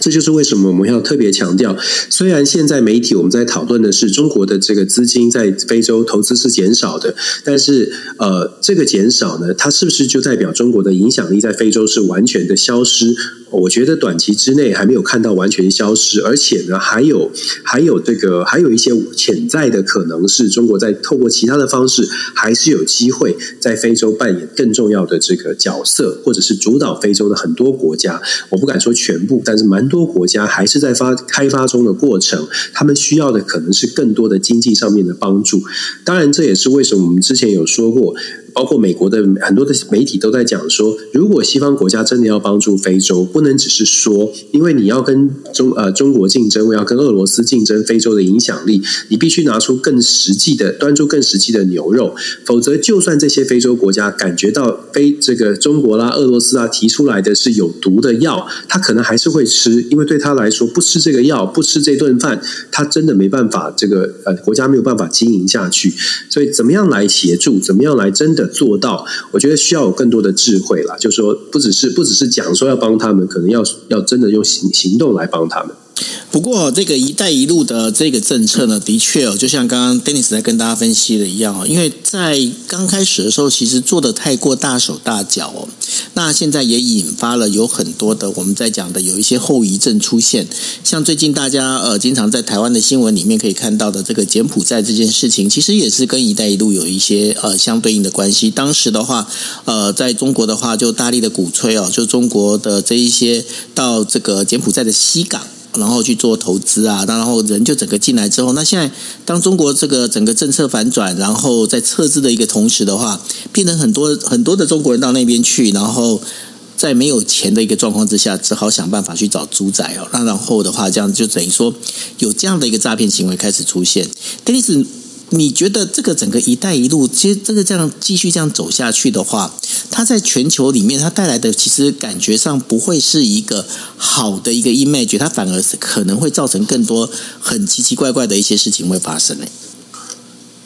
这就是为什么我们要特别强调，虽然现在媒体我们在讨论的是中国的这个资金在非洲投资是减少的，但是呃，这个减少呢，它是不是就代表中国的影响力在非洲是完全的消失？我觉得短期之内还没有看到完全消失，而且呢，还有还有这个还有一些潜在的可能是中国在透过其他的方式，还是有机会在非洲扮演更重要的这个角色，或者是主导非洲的很多国家。我不敢说全部，但是蛮多国家还是在发开发中的过程，他们需要的可能是更多的经济上面的帮助。当然，这也是为什么我们之前有说过。包括美国的很多的媒体都在讲说，如果西方国家真的要帮助非洲，不能只是说，因为你要跟中呃中国竞争，我要跟俄罗斯竞争非洲的影响力，你必须拿出更实际的，端出更实际的牛肉，否则就算这些非洲国家感觉到非这个中国啦、俄罗斯啊提出来的是有毒的药，他可能还是会吃，因为对他来说，不吃这个药，不吃这顿饭，他真的没办法，这个呃国家没有办法经营下去。所以，怎么样来协助？怎么样来真的？做到，我觉得需要有更多的智慧啦。就是说，不只是不只是讲说要帮他们，可能要要真的用行行动来帮他们。不过，这个“一带一路”的这个政策呢，的确哦，就像刚刚 Dennis 在跟大家分析的一样哦，因为在刚开始的时候，其实做得太过大手大脚哦，那现在也引发了有很多的我们在讲的有一些后遗症出现，像最近大家呃经常在台湾的新闻里面可以看到的这个柬埔寨这件事情，其实也是跟“一带一路”有一些呃相对应的关系。当时的话，呃，在中国的话就大力的鼓吹哦，就中国的这一些到这个柬埔寨的西港。然后去做投资啊，然后人就整个进来之后，那现在当中国这个整个政策反转，然后在撤资的一个同时的话，变成很多很多的中国人到那边去，然后在没有钱的一个状况之下，只好想办法去找猪仔哦。那然后的话，这样就等于说有这样的一个诈骗行为开始出现。但是你觉得这个整个“一带一路”，其实这个这样继续这样走下去的话，它在全球里面，它带来的其实感觉上不会是一个好的一个 image，它反而是可能会造成更多很奇奇怪怪的一些事情会发生呢。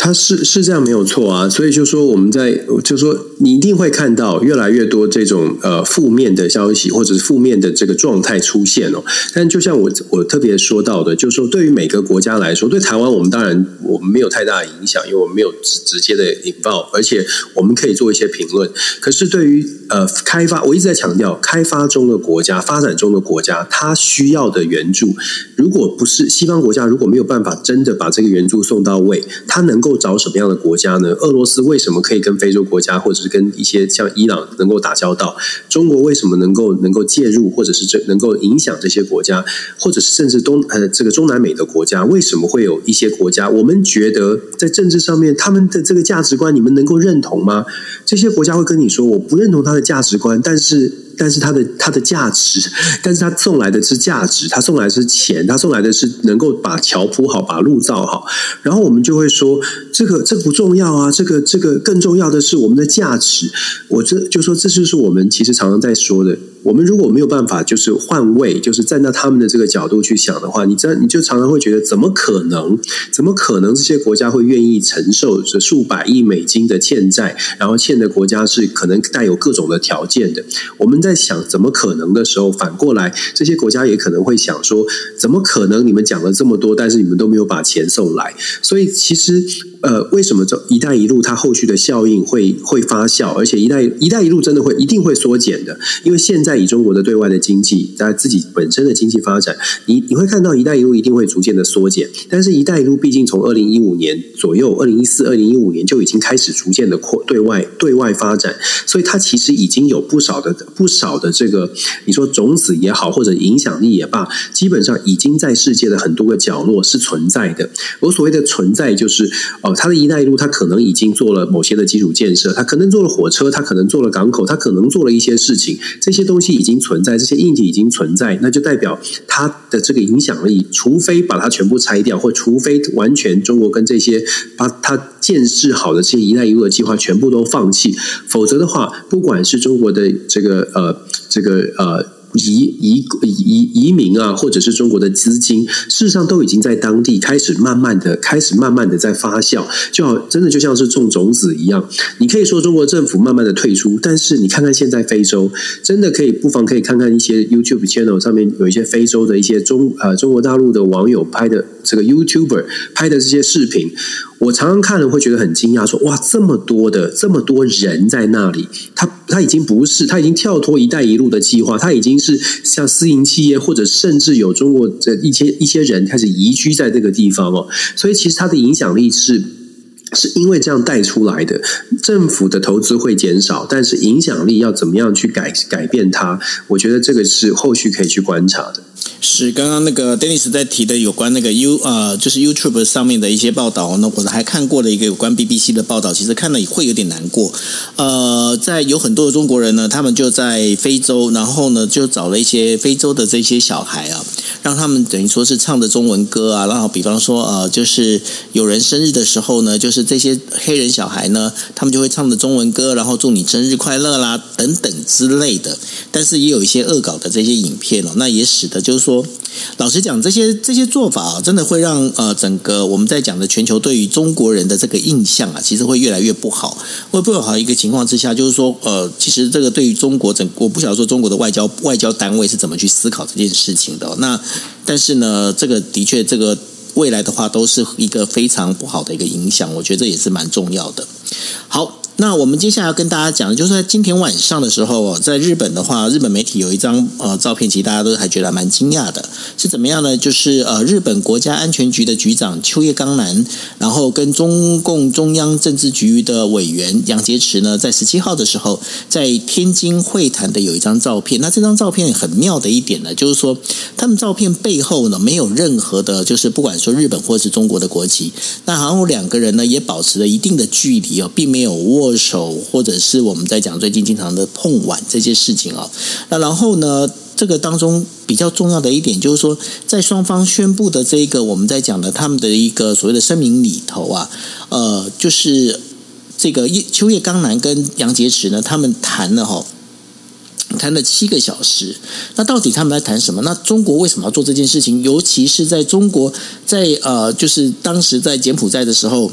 他是是这样没有错啊，所以就说我们在就说你一定会看到越来越多这种呃负面的消息或者是负面的这个状态出现哦。但就像我我特别说到的，就是说对于每个国家来说，对台湾我们当然我们没有太大的影响，因为我们没有直直接的引爆，而且我们可以做一些评论。可是对于呃开发，我一直在强调开发中的国家、发展中的国家，它需要的援助，如果不是西方国家如果没有办法真的把这个援助送到位，它能够找什么样的国家呢？俄罗斯为什么可以跟非洲国家，或者是跟一些像伊朗能够打交道？中国为什么能够能够介入，或者是这能够影响这些国家，或者是甚至东呃这个中南美的国家，为什么会有一些国家？我们觉得在政治上面，他们的这个价值观，你们能够认同吗？这些国家会跟你说，我不认同他的价值观，但是。但是它的它的价值，但是他送来的是价值，他送来的是钱，他送来的是能够把桥铺好，把路造好。然后我们就会说，这个这个不重要啊，这个这个更重要的是我们的价值。我这就说，这就是我们其实常常在说的。我们如果没有办法，就是换位，就是站在他们的这个角度去想的话，你这你就常常会觉得，怎么可能？怎么可能这些国家会愿意承受这数百亿美金的欠债？然后欠的国家是可能带有各种的条件的。我们在想怎么可能的时候，反过来这些国家也可能会想说，怎么可能？你们讲了这么多，但是你们都没有把钱送来。所以其实。呃，为什么这“一带一路”它后续的效应会会发酵，而且“一带一带一路”真的会一定会缩减的？因为现在以中国的对外的经济，在自己本身的经济发展，你你会看到“一带一路”一定会逐渐的缩减。但是“一带一路”毕竟从二零一五年左右，二零一四、二零一五年就已经开始逐渐的扩对外对外发展，所以它其实已经有不少的不少的这个你说种子也好，或者影响力也罢，基本上已经在世界的很多个角落是存在的。我所谓的存在，就是哦。它的一带一路，它可能已经做了某些的基础建设，它可能做了火车，它可能做了港口，它可能做了一些事情，这些东西已经存在，这些硬体已经存在，那就代表它的这个影响力，除非把它全部拆掉，或除非完全中国跟这些把它建设好的这些一带一路的计划全部都放弃，否则的话，不管是中国的这个呃这个呃。移移移移民啊，或者是中国的资金，事实上都已经在当地开始慢慢的开始慢慢的在发酵，就好真的就像是种种子一样。你可以说中国政府慢慢的退出，但是你看看现在非洲，真的可以不妨可以看看一些 YouTube channel 上面有一些非洲的一些中呃中国大陆的网友拍的这个 YouTuber 拍的这些视频。我常常看了会觉得很惊讶，说哇，这么多的这么多人在那里，他他已经不是，他已经跳脱“一带一路”的计划，他已经是像私营企业，或者甚至有中国的一些一些人开始移居在这个地方哦，所以其实他的影响力是是因为这样带出来的。政府的投资会减少，但是影响力要怎么样去改改变它？我觉得这个是后续可以去观察的。是刚刚那个 Dennis 在提的有关那个 U 呃，就是 YouTube 上面的一些报道，那我还看过了一个有关 BBC 的报道，其实看了也会有点难过。呃，在有很多的中国人呢，他们就在非洲，然后呢就找了一些非洲的这些小孩啊，让他们等于说是唱的中文歌啊，然后比方说呃，就是有人生日的时候呢，就是这些黑人小孩呢，他们就会唱的中文歌，然后祝你生日快乐啦等等之类的。但是也有一些恶搞的这些影片哦，那也使得就是说。老实讲，这些这些做法啊，真的会让呃整个我们在讲的全球对于中国人的这个印象啊，其实会越来越不好。会不好一个情况之下，就是说呃，其实这个对于中国整，我不晓得说中国的外交外交单位是怎么去思考这件事情的。那但是呢，这个的确，这个未来的话，都是一个非常不好的一个影响。我觉得这也是蛮重要的。好。那我们接下来要跟大家讲的，就是在今天晚上的时候哦，在日本的话，日本媒体有一张呃照片，其实大家都还觉得蛮惊讶的，是怎么样呢？就是呃，日本国家安全局的局长秋叶刚男，然后跟中共中央政治局的委员杨洁篪呢，在十七号的时候在天津会谈的有一张照片。那这张照片很妙的一点呢，就是说他们照片背后呢没有任何的，就是不管说日本或是中国的国旗，那好像两个人呢也保持了一定的距离哦，并没有握。握手，或者是我们在讲最近经常的碰碗这些事情啊，那然后呢，这个当中比较重要的一点就是说，在双方宣布的这一个我们在讲的他们的一个所谓的声明里头啊，呃，就是这个叶秋叶刚男跟杨洁篪呢，他们谈了哈，谈了七个小时。那到底他们在谈什么？那中国为什么要做这件事情？尤其是在中国在呃，就是当时在柬埔寨的时候。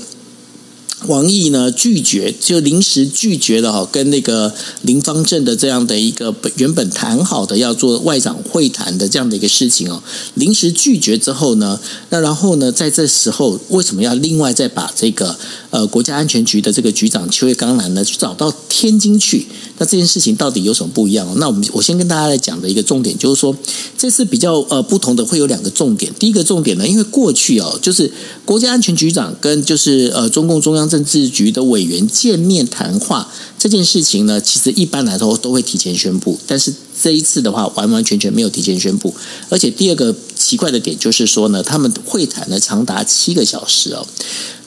王毅呢拒绝，就临时拒绝了哈，跟那个林芳正的这样的一个原本谈好的要做外长会谈的这样的一个事情哦，临时拒绝之后呢，那然后呢，在这时候为什么要另外再把这个呃国家安全局的这个局长秋叶刚男呢，去找到天津去？那这件事情到底有什么不一样？那我们我先跟大家来讲的一个重点就是说，这次比较呃不同的会有两个重点。第一个重点呢，因为过去哦，就是国家安全局长跟就是呃中共中央。政治局的委员见面谈话这件事情呢，其实一般来说都会提前宣布，但是这一次的话，完完全全没有提前宣布。而且第二个奇怪的点就是说呢，他们会谈了长达七个小时哦。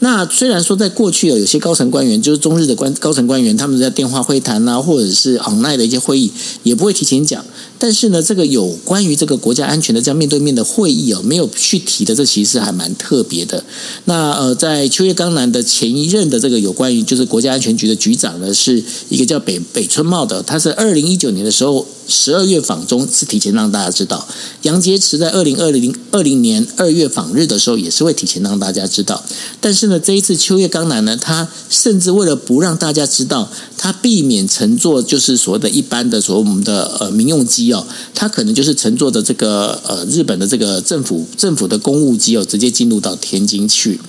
那虽然说在过去有有些高层官员，就是中日的官高层官员，他们在电话会谈啊，或者是 online 的一些会议，也不会提前讲。但是呢，这个有关于这个国家安全的这样面对面的会议哦，没有去提的，这其实还蛮特别的。那呃，在秋叶刚男的前一任的这个有关于就是国家安全局的局长呢，是一个叫北北村茂的，他是二零一九年的时候。十二月访中是提前让大家知道，杨洁篪在二零二零二零年二月访日的时候也是会提前让大家知道，但是呢，这一次秋叶刚男呢，他甚至为了不让大家知道，他避免乘坐就是所谓的一般的所谓我们的呃民用机哦，他可能就是乘坐的这个呃日本的这个政府政府的公务机哦，直接进入到天津去。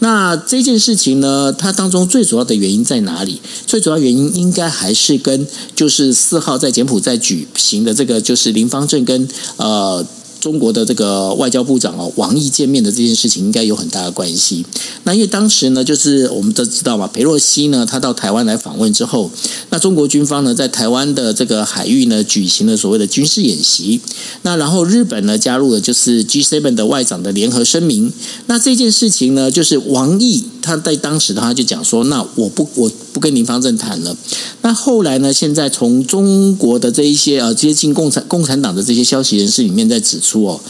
那这件事情呢，它当中最主要的原因在哪里？最主要原因应该还是跟就是四号在柬埔寨举行的这个就是林方正跟呃。中国的这个外交部长哦，王毅见面的这件事情应该有很大的关系。那因为当时呢，就是我们都知道嘛，裴洛西呢，他到台湾来访问之后，那中国军方呢，在台湾的这个海域呢，举行了所谓的军事演习。那然后日本呢，加入了就是 G7 的外长的联合声明。那这件事情呢，就是王毅他在当时的话就讲说，那我不我不跟林方正谈了。那后来呢，现在从中国的这一些呃接近共产共产党的这些消息人士里面在指出。哦，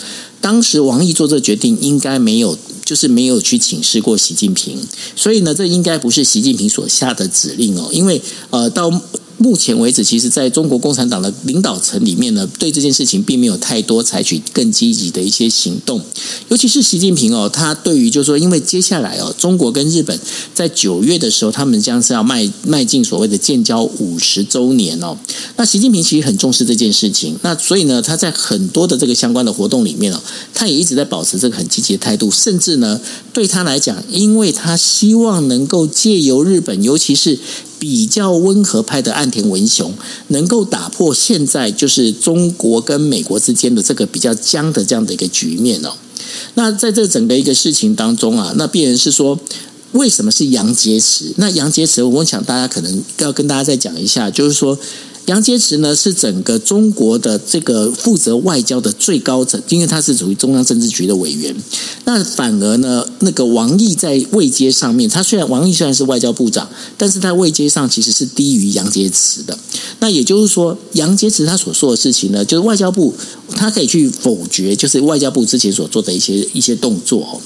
当时王毅做这决定，应该没有，就是没有去请示过习近平，所以呢，这应该不是习近平所下的指令哦，因为呃，到。目前为止，其实在中国共产党的领导层里面呢，对这件事情并没有太多采取更积极的一些行动。尤其是习近平哦，他对于就是说，因为接下来哦，中国跟日本在九月的时候，他们将是要迈迈进所谓的建交五十周年哦。那习近平其实很重视这件事情，那所以呢，他在很多的这个相关的活动里面哦，他也一直在保持这个很积极的态度，甚至呢，对他来讲，因为他希望能够借由日本，尤其是。比较温和派的岸田文雄能够打破现在就是中国跟美国之间的这个比较僵的这样的一个局面哦。那在这整个一个事情当中啊，那必然是说，为什么是杨洁篪？那杨洁篪，我想大家可能要跟大家再讲一下，就是说。杨洁篪呢，是整个中国的这个负责外交的最高层，因为他是属于中央政治局的委员。那反而呢，那个王毅在位阶上面，他虽然王毅虽然是外交部长，但是在位阶上其实是低于杨洁篪的。那也就是说，杨洁篪他所说的事情呢，就是外交部他可以去否决，就是外交部之前所做的一些一些动作哦。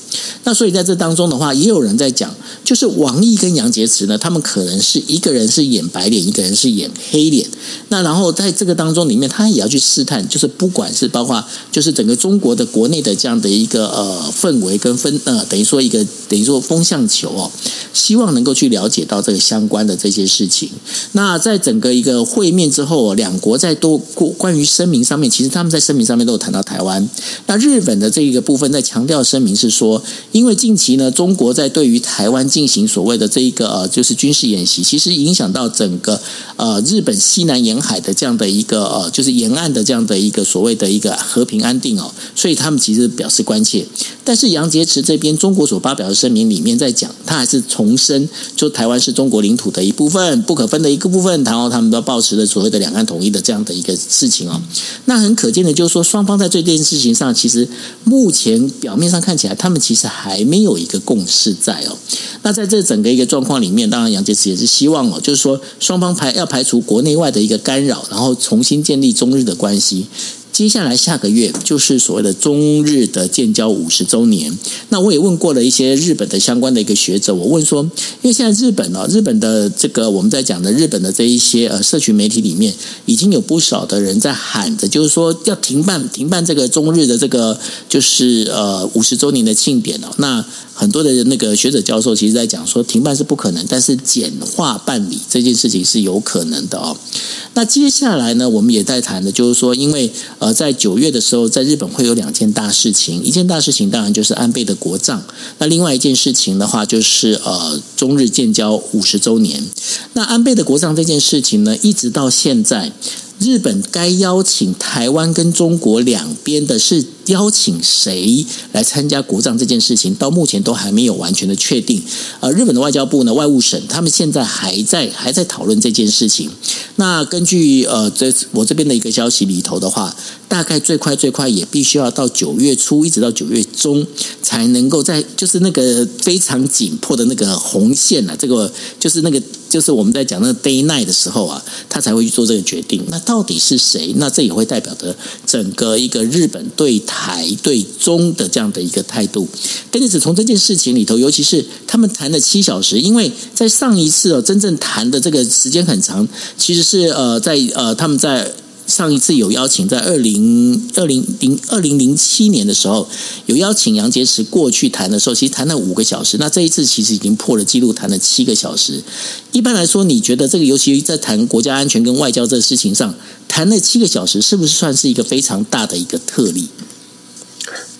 那所以在这当中的话，也有人在讲，就是王毅跟杨洁篪呢，他们可能是一个人是演白脸，一个人是演黑脸。那然后在这个当中里面，他也要去试探，就是不管是包括就是整个中国的国内的这样的一个呃氛围跟分呃等于说一个等于说风向球哦，希望能够去了解到这个相关的这些事情。那在整个一个会面之后，两国在多过关于声明上面，其实他们在声明上面都有谈到台湾。那日本的这一个部分在强调声明是说，因为近期呢，中国在对于台湾进行所谓的这一个呃就是军事演习，其实影响到整个呃日本西南。沿海的这样的一个呃，就是沿岸的这样的一个所谓的一个和平安定哦，所以他们其实表示关切。但是杨洁篪这边中国所发表的声明里面在讲，他还是重申，就台湾是中国领土的一部分，不可分的一个部分。然后他们都抱持了所谓的两岸统一的这样的一个事情哦。那很可见的就是说，双方在这件事情上，其实目前表面上看起来，他们其实还没有一个共识在哦。那在这整个一个状况里面，当然杨洁篪也是希望哦，就是说双方排要排除国内外的一个干扰，然后重新建立中日的关系。接下来下个月就是所谓的中日的建交五十周年。那我也问过了一些日本的相关的一个学者，我问说，因为现在日本啊，日本的这个我们在讲的日本的这一些呃社群媒体里面，已经有不少的人在喊着，就是说要停办停办这个中日的这个就是呃五十周年的庆典哦。那很多的那个学者教授其实在讲说，停办是不可能，但是简化办理这件事情是有可能的哦。那接下来呢，我们也在谈的，就是说，因为呃，在九月的时候，在日本会有两件大事情，一件大事情当然就是安倍的国葬，那另外一件事情的话，就是呃，中日建交五十周年。那安倍的国葬这件事情呢，一直到现在。日本该邀请台湾跟中国两边的是邀请谁来参加国葬这件事情，到目前都还没有完全的确定。呃，日本的外交部呢，外务省他们现在还在还在讨论这件事情。那根据呃这我这边的一个消息里头的话，大概最快最快也必须要到九月初一直到九月中才能够在就是那个非常紧迫的那个红线啊，这个就是那个。就是我们在讲那个 day night 的时候啊，他才会去做这个决定。那到底是谁？那这也会代表着整个一个日本对台对中的这样的一个态度。但是从这件事情里头，尤其是他们谈了七小时，因为在上一次哦，真正谈的这个时间很长，其实是呃，在呃，他们在。上一次有邀请，在二零二零零二零零七年的时候，有邀请杨洁篪过去谈的时候，其实谈了五个小时。那这一次其实已经破了纪录，谈了七个小时。一般来说，你觉得这个，尤其在谈国家安全跟外交这个事情上，谈了七个小时，是不是算是一个非常大的一个特例？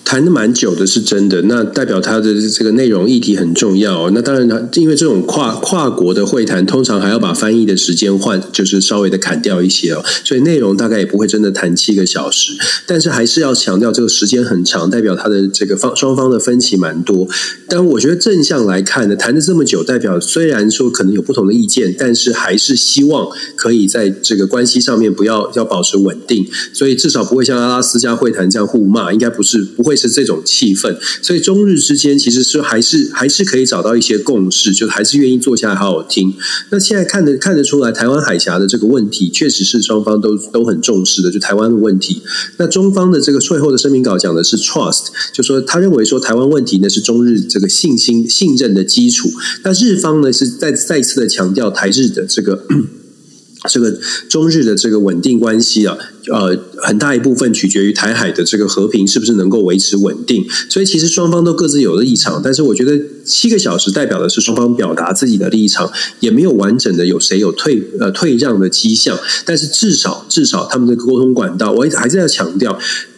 谈的蛮久的，是真的。那代表他的这个内容议题很重要。那当然，他因为这种跨跨国的会谈，通常还要把翻译的时间换，就是稍微的砍掉一些哦。所以内容大概也不会真的谈七个小时。但是还是要强调，这个时间很长，代表他的这个方双方的分歧蛮多。但我觉得正向来看呢，谈的这么久，代表虽然说可能有不同的意见，但是还是希望可以在这个关系上面不要要保持稳定。所以至少不会像阿拉斯加会谈这样互骂，应该不是不会是。这种气氛，所以中日之间其实是还是还是可以找到一些共识，就还是愿意坐下来好好听。那现在看得看得出来，台湾海峡的这个问题，确实是双方都都很重视的，就台湾的问题。那中方的这个最后的声明稿讲的是 trust，就说他认为说台湾问题呢是中日这个信心信任的基础。那日方呢是再再次的强调台日的这个。这个中日的这个稳定关系啊，呃，很大一部分取决于台海的这个和平是不是能够维持稳定。所以其实双方都各自有了立场，但是我觉得七个小时代表的是双方表达自己的立场，也没有完整的有谁有退呃退让的迹象。但是至少至少他们的沟通管道，我还是要强调。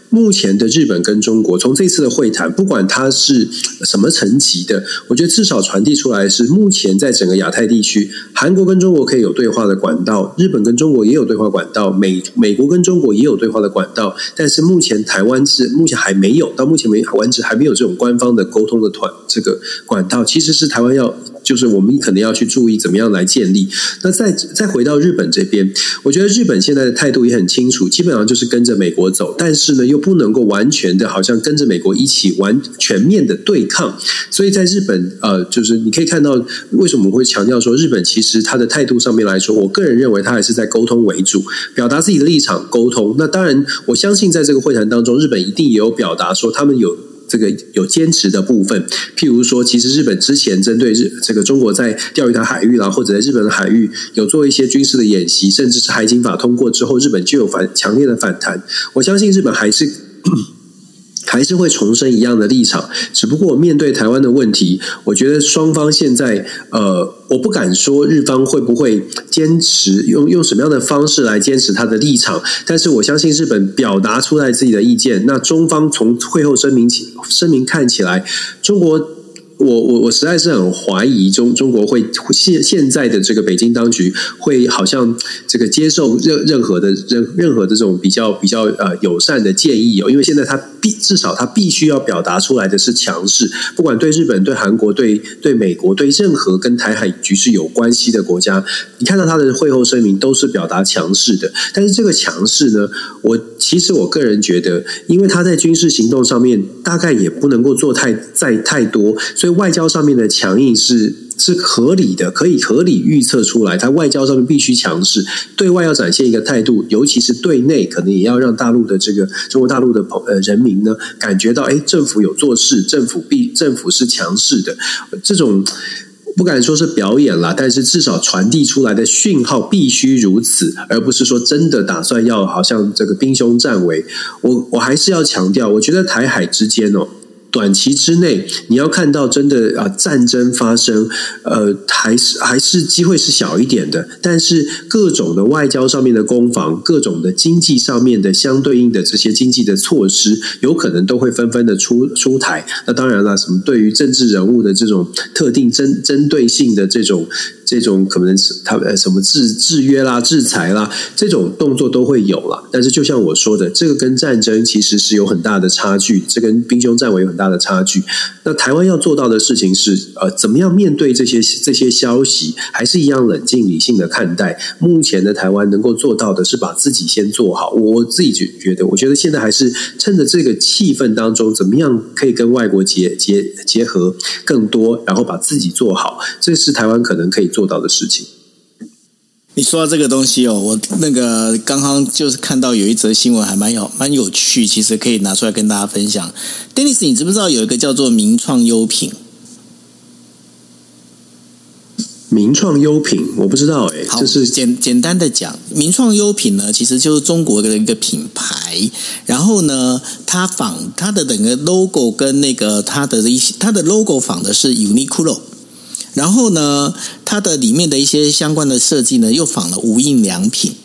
目前的日本跟中国，从这次的会谈，不管它是什么层级的，我觉得至少传递出来是，目前在整个亚太地区，韩国跟中国可以有对话的管道，日本跟中国也有对话管道，美美国跟中国也有对话的管道，但是目前台湾是目前还没有，到目前为止还没有这种官方的沟通的团这个管道，其实是台湾要。就是我们可能要去注意怎么样来建立。那再再回到日本这边，我觉得日本现在的态度也很清楚，基本上就是跟着美国走，但是呢又不能够完全的，好像跟着美国一起完全面的对抗。所以在日本，呃，就是你可以看到为什么我会强调说，日本其实他的态度上面来说，我个人认为他还是在沟通为主，表达自己的立场，沟通。那当然，我相信在这个会谈当中，日本一定也有表达说他们有。这个有坚持的部分，譬如说，其实日本之前针对日这个中国在钓鱼台海域啦，或者在日本的海域有做一些军事的演习，甚至是海警法通过之后，日本就有反强烈的反弹。我相信日本还是。还是会重申一样的立场，只不过面对台湾的问题，我觉得双方现在呃，我不敢说日方会不会坚持用用什么样的方式来坚持他的立场，但是我相信日本表达出来自己的意见，那中方从会后声明起声明看起来，中国。我我我实在是很怀疑中中国会现现在的这个北京当局会好像这个接受任任何的任任何的这种比较比较呃友善的建议哦，因为现在他必至少他必须要表达出来的是强势，不管对日本、对韩国、对对美国、对任何跟台海局势有关系的国家，你看到他的会后声明都是表达强势的，但是这个强势呢，我其实我个人觉得，因为他在军事行动上面大概也不能够做太再太多。以外交上面的强硬是是合理的，可以合理预测出来，它外交上面必须强势，对外要展现一个态度，尤其是对内，可能也要让大陆的这个中国大陆的朋呃人民呢感觉到，哎，政府有做事，政府必政府是强势的，这种。不敢说是表演啦，但是至少传递出来的讯号必须如此，而不是说真的打算要好像这个兵凶战危。我我还是要强调，我觉得台海之间哦。短期之内，你要看到真的啊战争发生，呃，还是还是机会是小一点的。但是各种的外交上面的攻防，各种的经济上面的相对应的这些经济的措施，有可能都会纷纷的出出台。那当然了，什么对于政治人物的这种特定针针对性的这种。这种可能是他呃什么制制约啦、制裁啦，这种动作都会有啦。但是就像我说的，这个跟战争其实是有很大的差距，这跟兵凶战危有很大大的差距。那台湾要做到的事情是，呃，怎么样面对这些这些消息，还是一样冷静理性的看待。目前的台湾能够做到的是把自己先做好。我自己觉觉得，我觉得现在还是趁着这个气氛当中，怎么样可以跟外国结结结合更多，然后把自己做好，这是台湾可能可以做到的事情。你说到这个东西哦，我那个刚刚就是看到有一则新闻，还蛮有蛮有趣，其实可以拿出来跟大家分享。Dennis，你知不知道有一个叫做名创优品？名创优品，我不知道哎。好，就是简简单的讲，名创优品呢，其实就是中国的一个品牌。然后呢，它仿它的整个 logo 跟那个它的一些，它的 logo 仿的是 Uniqlo。然后呢，它的里面的一些相关的设计呢，又仿了无印良品。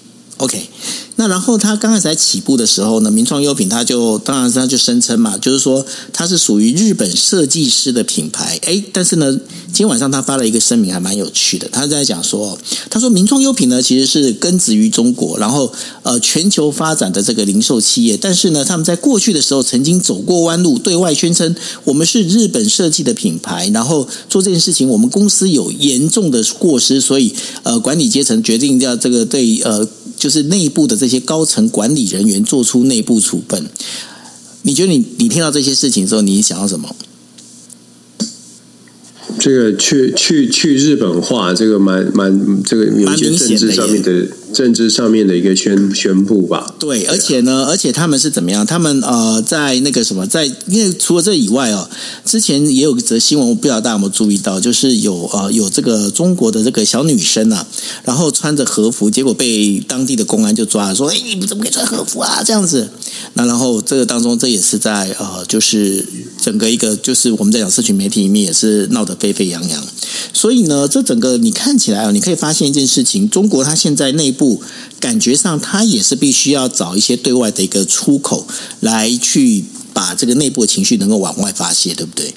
OK。那然后他刚开始在起步的时候呢，名创优品他就当然他就声称嘛，就是说他是属于日本设计师的品牌。诶，但是呢，今天晚上他发了一个声明，还蛮有趣的。他在讲说，他说名创优品呢其实是根植于中国，然后呃全球发展的这个零售企业，但是呢，他们在过去的时候曾经走过弯路，对外宣称我们是日本设计的品牌，然后做这件事情，我们公司有严重的过失，所以呃管理阶层决定要这个对呃。就是内部的这些高层管理人员做出内部处分，你觉得你你听到这些事情之后，你想要什么？这个去去去日本化，这个蛮蛮这个有些政治上面的。政治上面的一个宣宣布吧。对，而且呢，而且他们是怎么样？他们呃，在那个什么，在因为除了这以外哦，之前也有一则新闻，我不知道大家有没有注意到，就是有呃有这个中国的这个小女生啊，然后穿着和服，结果被当地的公安就抓了，说：“哎，你们怎么可以穿和服啊？”这样子。那然后这个当中，这也是在呃，就是整个一个就是我们在讲社群媒体里面也是闹得沸沸扬扬。所以呢，这整个你看起来啊，你可以发现一件事情：中国它现在内部感觉上，它也是必须要找一些对外的一个出口，来去把这个内部的情绪能够往外发泄，对不对？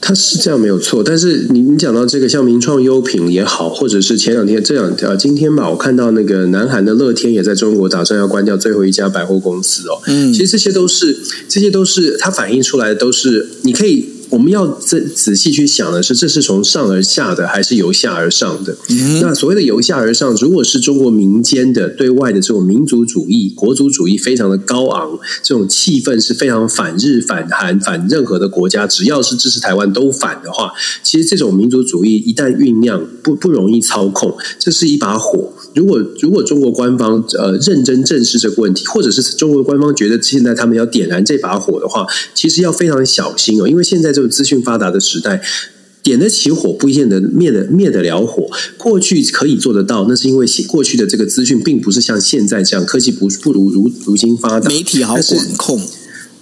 它是这样没有错，但是你你讲到这个像名创优品也好，或者是前两天这两条，今天吧，我看到那个南韩的乐天也在中国打算要关掉最后一家百货公司哦。嗯，其实这些都是这些都是它反映出来的，都是你可以。我们要仔仔细去想的是，这是从上而下的，还是由下而上的？嗯、那所谓的由下而上，如果是中国民间的对外的这种民族主义、国族主义非常的高昂，这种气氛是非常反日、反韩、反任何的国家，只要是支持台湾都反的话，其实这种民族主义一旦酝酿，不不容易操控，这是一把火。如果如果中国官方呃认真正视这个问题，或者是中国官方觉得现在他们要点燃这把火的话，其实要非常小心哦，因为现在这个资讯发达的时代，点得起火不一定能灭得灭得了火。过去可以做得到，那是因为过去的这个资讯并不是像现在这样科技不不如如如今发达，媒体好管控。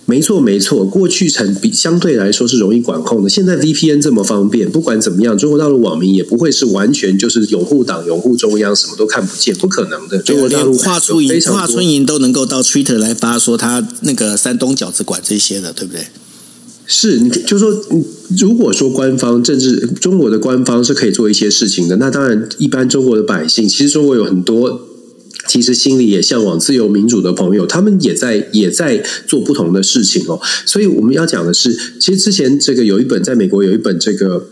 没错，没错，过去成比相对来说是容易管控的。现在 VPN 这么方便，不管怎么样，中国大陆网民也不会是完全就是拥护党、拥护中央，什么都看不见，不可能的。中国大陆华春莹、华春莹都能够到 Twitter 来发说他那个山东饺子馆这些的，对不对？是，你就说，如果说官方政治，中国的官方是可以做一些事情的，那当然，一般中国的百姓，其实中国有很多。其实心里也向往自由民主的朋友，他们也在也在做不同的事情哦。所以我们要讲的是，其实之前这个有一本在美国有一本这个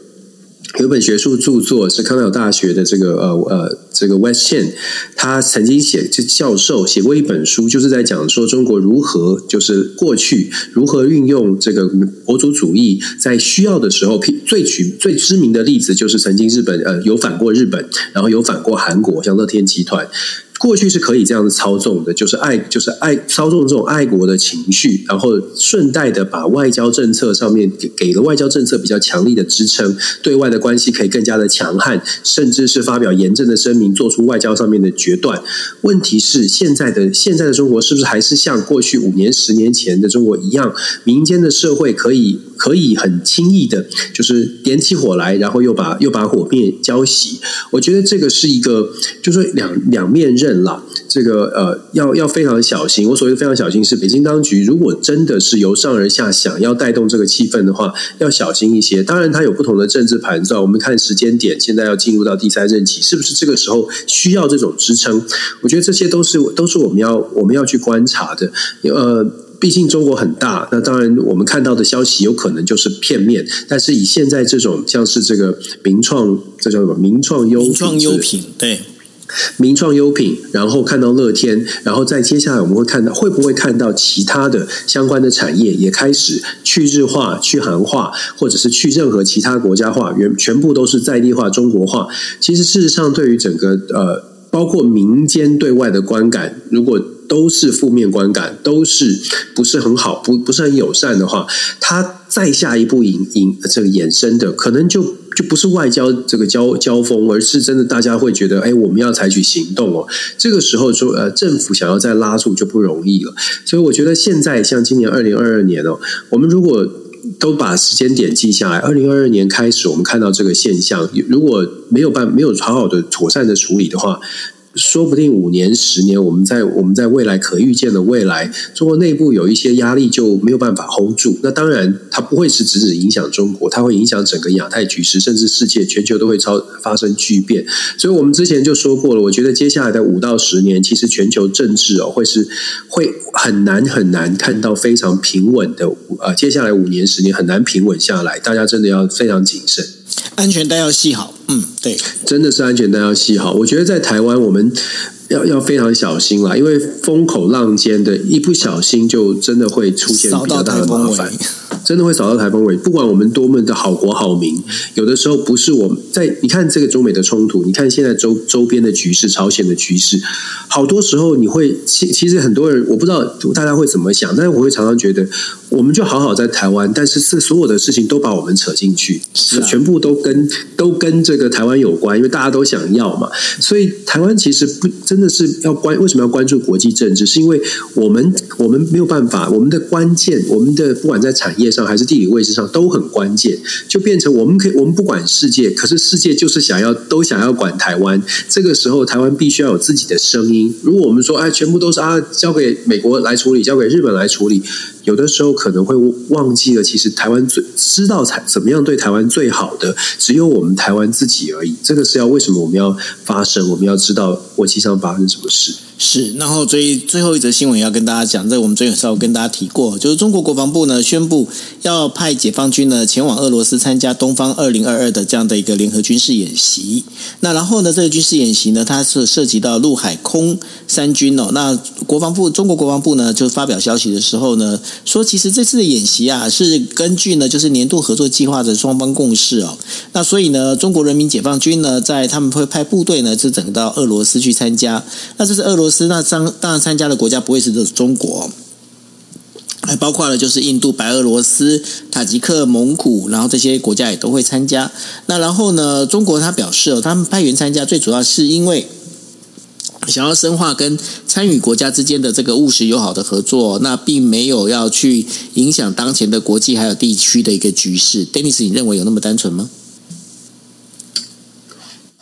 有本学术著作是康奈尔大学的这个呃呃这个 West Chen，他曾经写就教授写过一本书，就是在讲说中国如何就是过去如何运用这个国族主义，在需要的时候，最举最知名的例子就是曾经日本呃有反过日本，然后有反过韩国，像乐天集团。过去是可以这样子操纵的，就是爱，就是爱操纵这种爱国的情绪，然后顺带的把外交政策上面给给了外交政策比较强力的支撑，对外的关系可以更加的强悍，甚至是发表严正的声明，做出外交上面的决断。问题是，现在的现在的中国是不是还是像过去五年、十年前的中国一样，民间的社会可以可以很轻易的，就是点起火来，然后又把又把火灭浇熄？我觉得这个是一个，就是说两两面刃。了，这个呃，要要非常小心。我所谓的非常小心是，北京当局如果真的是由上而下想要带动这个气氛的话，要小心一些。当然，它有不同的政治盘算。我们看时间点，现在要进入到第三任期，是不是这个时候需要这种支撑？我觉得这些都是都是我们要我们要去观察的。呃，毕竟中国很大，那当然我们看到的消息有可能就是片面。但是以现在这种像是这个名创，这叫什么？名创优名创优品，对。名创优品，然后看到乐天，然后再接下来我们会看到会不会看到其他的相关的产业也开始去日化、去韩化，或者是去任何其他国家化，原全部都是在地化、中国化。其实事实上，对于整个呃，包括民间对外的观感，如果都是负面观感，都是不是很好，不不是很友善的话，它再下一步引引这个衍生的可能就。就不是外交这个交交锋，而是真的大家会觉得，哎，我们要采取行动哦。这个时候说，呃，政府想要再拉住就不容易了。所以我觉得现在像今年二零二二年哦，我们如果都把时间点记下来，二零二二年开始，我们看到这个现象，如果没有办没有好好的妥善的处理的话。说不定五年、十年，我们在我们在未来可预见的未来，中国内部有一些压力就没有办法 hold 住。那当然，它不会是只只影响中国，它会影响整个亚太局势，甚至世界全球都会超发生巨变。所以我们之前就说过了，我觉得接下来的五到十年，其实全球政治哦，会是会很难很难看到非常平稳的。呃，接下来五年、十年很难平稳下来，大家真的要非常谨慎。安全带要系好，嗯，对，真的是安全带要系好。我觉得在台湾，我们要要非常小心啦，因为风口浪尖的，一不小心就真的会出现比较大的麻烦。真的会扫到台风尾，不管我们多么的好国好民，有的时候不是我们在。你看这个中美的冲突，你看现在周周边的局势，朝鲜的局势，好多时候你会其其实很多人我不知道大家会怎么想，但是我会常常觉得，我们就好好在台湾，但是是所有的事情都把我们扯进去，是、啊、全部都跟都跟这个台湾有关，因为大家都想要嘛。所以台湾其实不真的是要关，为什么要关注国际政治？是因为我们我们没有办法，我们的关键，我们的不管在产业上。还是地理位置上都很关键，就变成我们可以，我们不管世界，可是世界就是想要都想要管台湾。这个时候，台湾必须要有自己的声音。如果我们说，哎，全部都是啊，交给美国来处理，交给日本来处理。有的时候可能会忘记了，其实台湾最知道才怎么样对台湾最好的，只有我们台湾自己而已。这个是要为什么我们要发声？我们要知道国际上发生什么事。是，然后最最后一则新闻要跟大家讲，在、我们昨天稍微跟大家提过，就是中国国防部呢宣布要派解放军呢前往俄罗斯参加东方二零二二的这样的一个联合军事演习。那然后呢，这个军事演习呢，它是涉及到陆海空三军哦。那国防部中国国防部呢就发表消息的时候呢。说其实这次的演习啊，是根据呢，就是年度合作计划的双方共识哦。那所以呢，中国人民解放军呢，在他们会派部队呢，就整到俄罗斯去参加。那这是俄罗斯，那当当然参加的国家不会是中国，还包括了就是印度、白俄罗斯、塔吉克、蒙古，然后这些国家也都会参加。那然后呢，中国他表示哦，他们派员参加，最主要是因为。想要深化跟参与国家之间的这个务实友好的合作，那并没有要去影响当前的国际还有地区的一个局势。Dennis，你认为有那么单纯吗？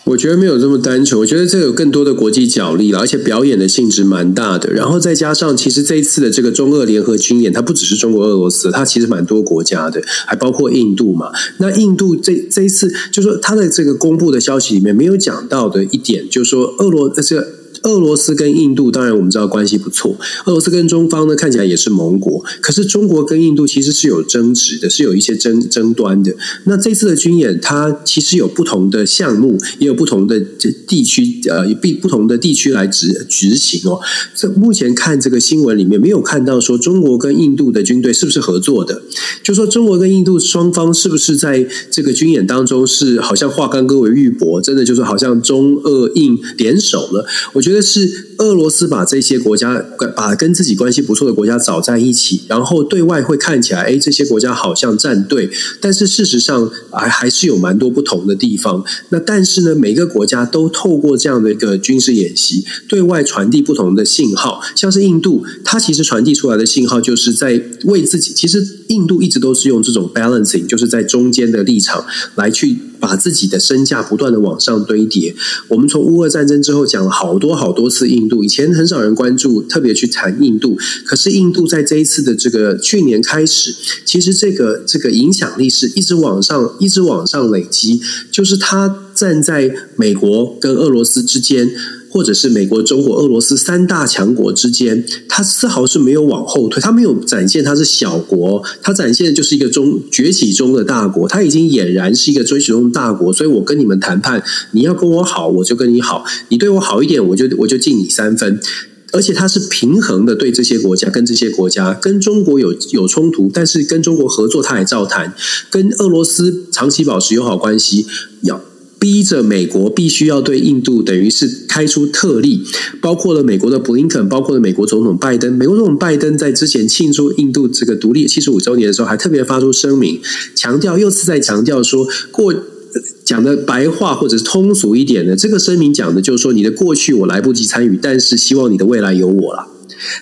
我觉得没有这么单纯，我觉得这有更多的国际角力了，而且表演的性质蛮大的。然后再加上，其实这一次的这个中俄联合军演，它不只是中国、俄罗斯，它其实蛮多国家的，还包括印度嘛。那印度这这一次，就是说它的这个公布的消息里面没有讲到的一点，就是说俄罗这个。俄罗斯跟印度，当然我们知道关系不错。俄罗斯跟中方呢，看起来也是盟国。可是中国跟印度其实是有争执的，是有一些争争端的。那这次的军演，它其实有不同的项目，也有不同的这地区，呃，不不同的地区来执执行哦。这目前看这个新闻里面，没有看到说中国跟印度的军队是不是合作的，就说中国跟印度双方是不是在这个军演当中是好像化干戈为玉帛，真的就是好像中俄印联手了。我觉得。这是俄罗斯把这些国家，把跟自己关系不错的国家找在一起，然后对外会看起来，哎，这些国家好像站队，但是事实上还还是有蛮多不同的地方。那但是呢，每个国家都透过这样的一个军事演习，对外传递不同的信号。像是印度，它其实传递出来的信号就是在为自己。其实印度一直都是用这种 balancing，就是在中间的立场来去。把自己的身价不断的往上堆叠。我们从乌俄战争之后讲了好多好多次印度，以前很少人关注，特别去谈印度。可是印度在这一次的这个去年开始，其实这个这个影响力是一直往上，一直往上累积。就是它站在美国跟俄罗斯之间。或者是美国、中国、俄罗斯三大强国之间，它丝毫是没有往后退，它没有展现它是小国，它展现的就是一个中崛起中的大国，它已经俨然是一个崛起中的大国。所以我跟你们谈判，你要跟我好，我就跟你好；你对我好一点，我就我就敬你三分。而且它是平衡的，对这些国家，跟这些国家跟中国有有冲突，但是跟中国合作，他也照谈；跟俄罗斯长期保持友好关系，要。逼着美国必须要对印度等于是开出特例，包括了美国的布林肯，包括了美国总统拜登。美国总统拜登在之前庆祝印度这个独立七十五周年的时候，还特别发出声明，强调又是在强调说过讲的白话或者通俗一点的，这个声明讲的就是说你的过去我来不及参与，但是希望你的未来有我了。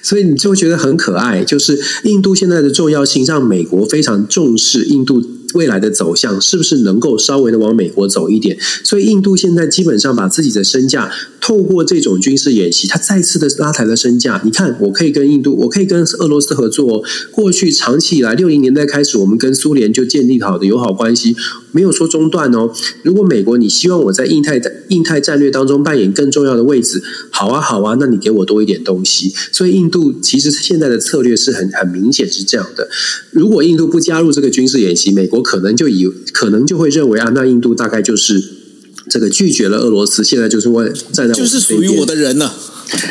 所以你就会觉得很可爱，就是印度现在的重要性让美国非常重视印度。未来的走向是不是能够稍微的往美国走一点？所以印度现在基本上把自己的身价透过这种军事演习，它再次的拉抬了身价。你看，我可以跟印度，我可以跟俄罗斯合作。哦过去长期以来，六零年代开始，我们跟苏联就建立好的友好关系，没有说中断哦。如果美国你希望我在印太印太战略当中扮演更重要的位置，好啊好啊，那你给我多一点东西。所以印度其实现在的策略是很很明显是这样的。如果印度不加入这个军事演习，美国。可能就以可能就会认为啊，那印度大概就是这个拒绝了俄罗斯，现在就是问站在我就是属于我的人了。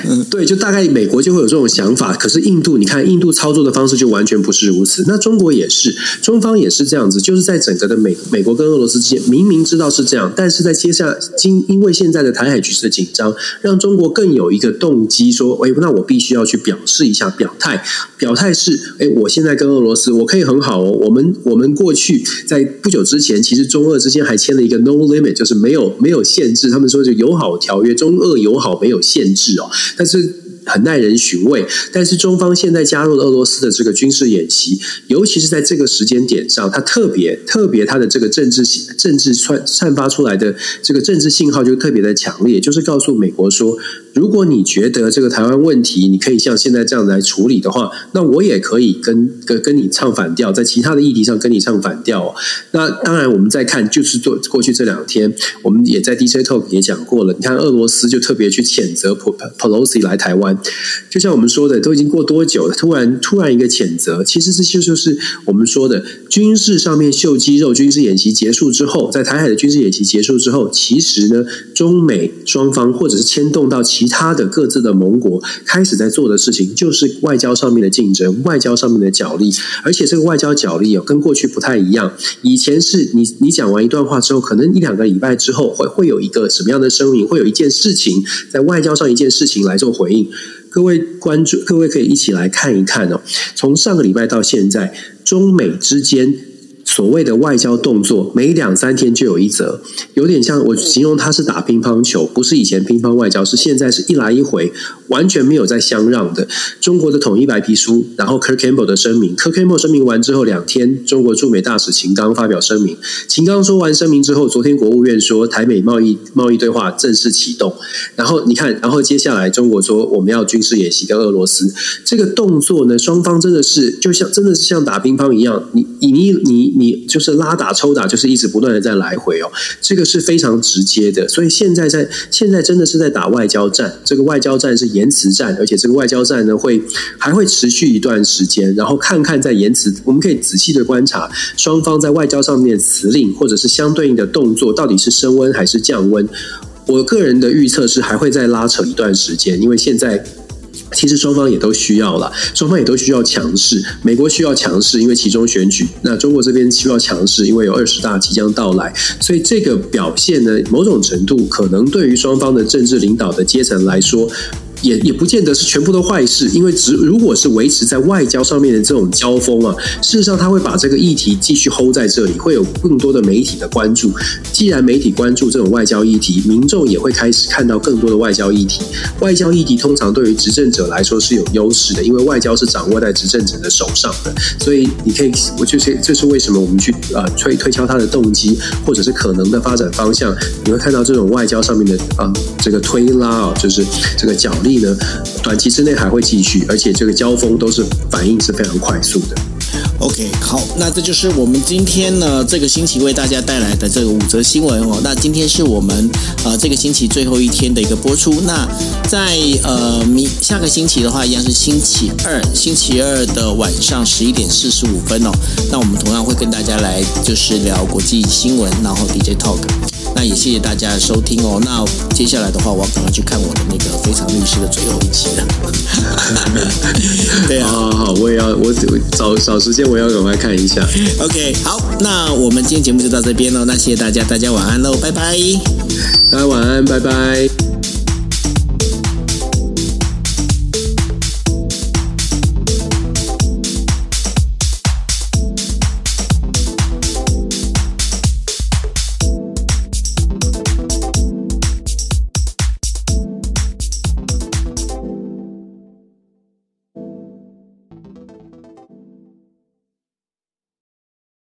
嗯，对，就大概美国就会有这种想法。可是印度，你看印度操作的方式就完全不是如此。那中国也是，中方也是这样子，就是在整个的美美国跟俄罗斯之间，明明知道是这样，但是在接下来，今因为现在的台海局势的紧张，让中国更有一个动机说，哎，那我必须要去表示一下表态。表态是，哎，我现在跟俄罗斯，我可以很好哦。我们我们过去在不久之前，其实中俄之间还签了一个 no limit，就是没有没有限制。他们说就友好条约，中俄友好没有限制哦。但是很耐人寻味，但是中方现在加入了俄罗斯的这个军事演习，尤其是在这个时间点上，它特别特别，它的这个政治政治散散发出来的这个政治信号就特别的强烈，就是告诉美国说。如果你觉得这个台湾问题你可以像现在这样来处理的话，那我也可以跟跟跟你唱反调，在其他的议题上跟你唱反调哦。那当然，我们再看，就是做过去这两天，我们也在 DJ Talk 也讲过了。你看，俄罗斯就特别去谴责 Pelosi 来台湾，就像我们说的，都已经过多久了？突然突然一个谴责，其实这就就是我们说的军事上面秀肌肉。军事演习结束之后，在台海的军事演习结束之后，其实呢，中美双方或者是牵动到其。他的各自的盟国开始在做的事情，就是外交上面的竞争，外交上面的角力，而且这个外交角力哦，跟过去不太一样。以前是你你讲完一段话之后，可能一两个礼拜之后会会有一个什么样的声明，会有一件事情在外交上一件事情来做回应。各位关注，各位可以一起来看一看哦。从上个礼拜到现在，中美之间。所谓的外交动作，每两三天就有一则，有点像我形容他是打乒乓球，不是以前乒乓外交，是现在是一来一回，完全没有在相让的。中国的统一白皮书，然后 Kirk Campbell 的声明，Kirk Campbell 声明完之后两天，中国驻美大使秦刚发表声明，秦刚说完声明之后，昨天国务院说台美贸易贸易对话正式启动，然后你看，然后接下来中国说我们要军事演习跟俄罗斯，这个动作呢，双方真的是就像真的是像打乒乓一样，你你你你。你就是拉打抽打，就是一直不断的在来回哦，这个是非常直接的。所以现在在现在真的是在打外交战，这个外交战是言辞战，而且这个外交战呢会还会持续一段时间。然后看看在言辞，我们可以仔细的观察双方在外交上面的辞令或者是相对应的动作，到底是升温还是降温。我个人的预测是还会再拉扯一段时间，因为现在。其实双方也都需要了，双方也都需要强势。美国需要强势，因为其中选举；那中国这边需要强势，因为有二十大即将到来。所以这个表现呢，某种程度可能对于双方的政治领导的阶层来说。也也不见得是全部都坏事，因为只如果是维持在外交上面的这种交锋啊，事实上他会把这个议题继续 hold 在这里，会有更多的媒体的关注。既然媒体关注这种外交议题，民众也会开始看到更多的外交议题。外交议题通常对于执政者来说是有优势的，因为外交是掌握在执政者的手上的。所以你可以，我就是这是为什么我们去啊、推推敲他的动机，或者是可能的发展方向，你会看到这种外交上面的啊、这个推拉啊，就是这个角力呢，短期之内还会继续，而且这个交锋都是反应是非常快速的。OK，好，那这就是我们今天呢这个星期为大家带来的这个五则新闻哦。那今天是我们呃这个星期最后一天的一个播出。那在呃明下个星期的话，一样是星期二，星期二的晚上十一点四十五分哦。那我们同样会跟大家来就是聊国际新闻，然后 DJ Talk。那也谢谢大家的收听哦。那接下来的话，我要赶快去看我的那个《非常律师》的最后一集了。对啊，好，好，好，我也要，我找找时间，我要赶快看一下。OK，好，那我们今天节目就到这边喽。那谢谢大家，大家晚安喽，拜拜。大家晚安，拜拜。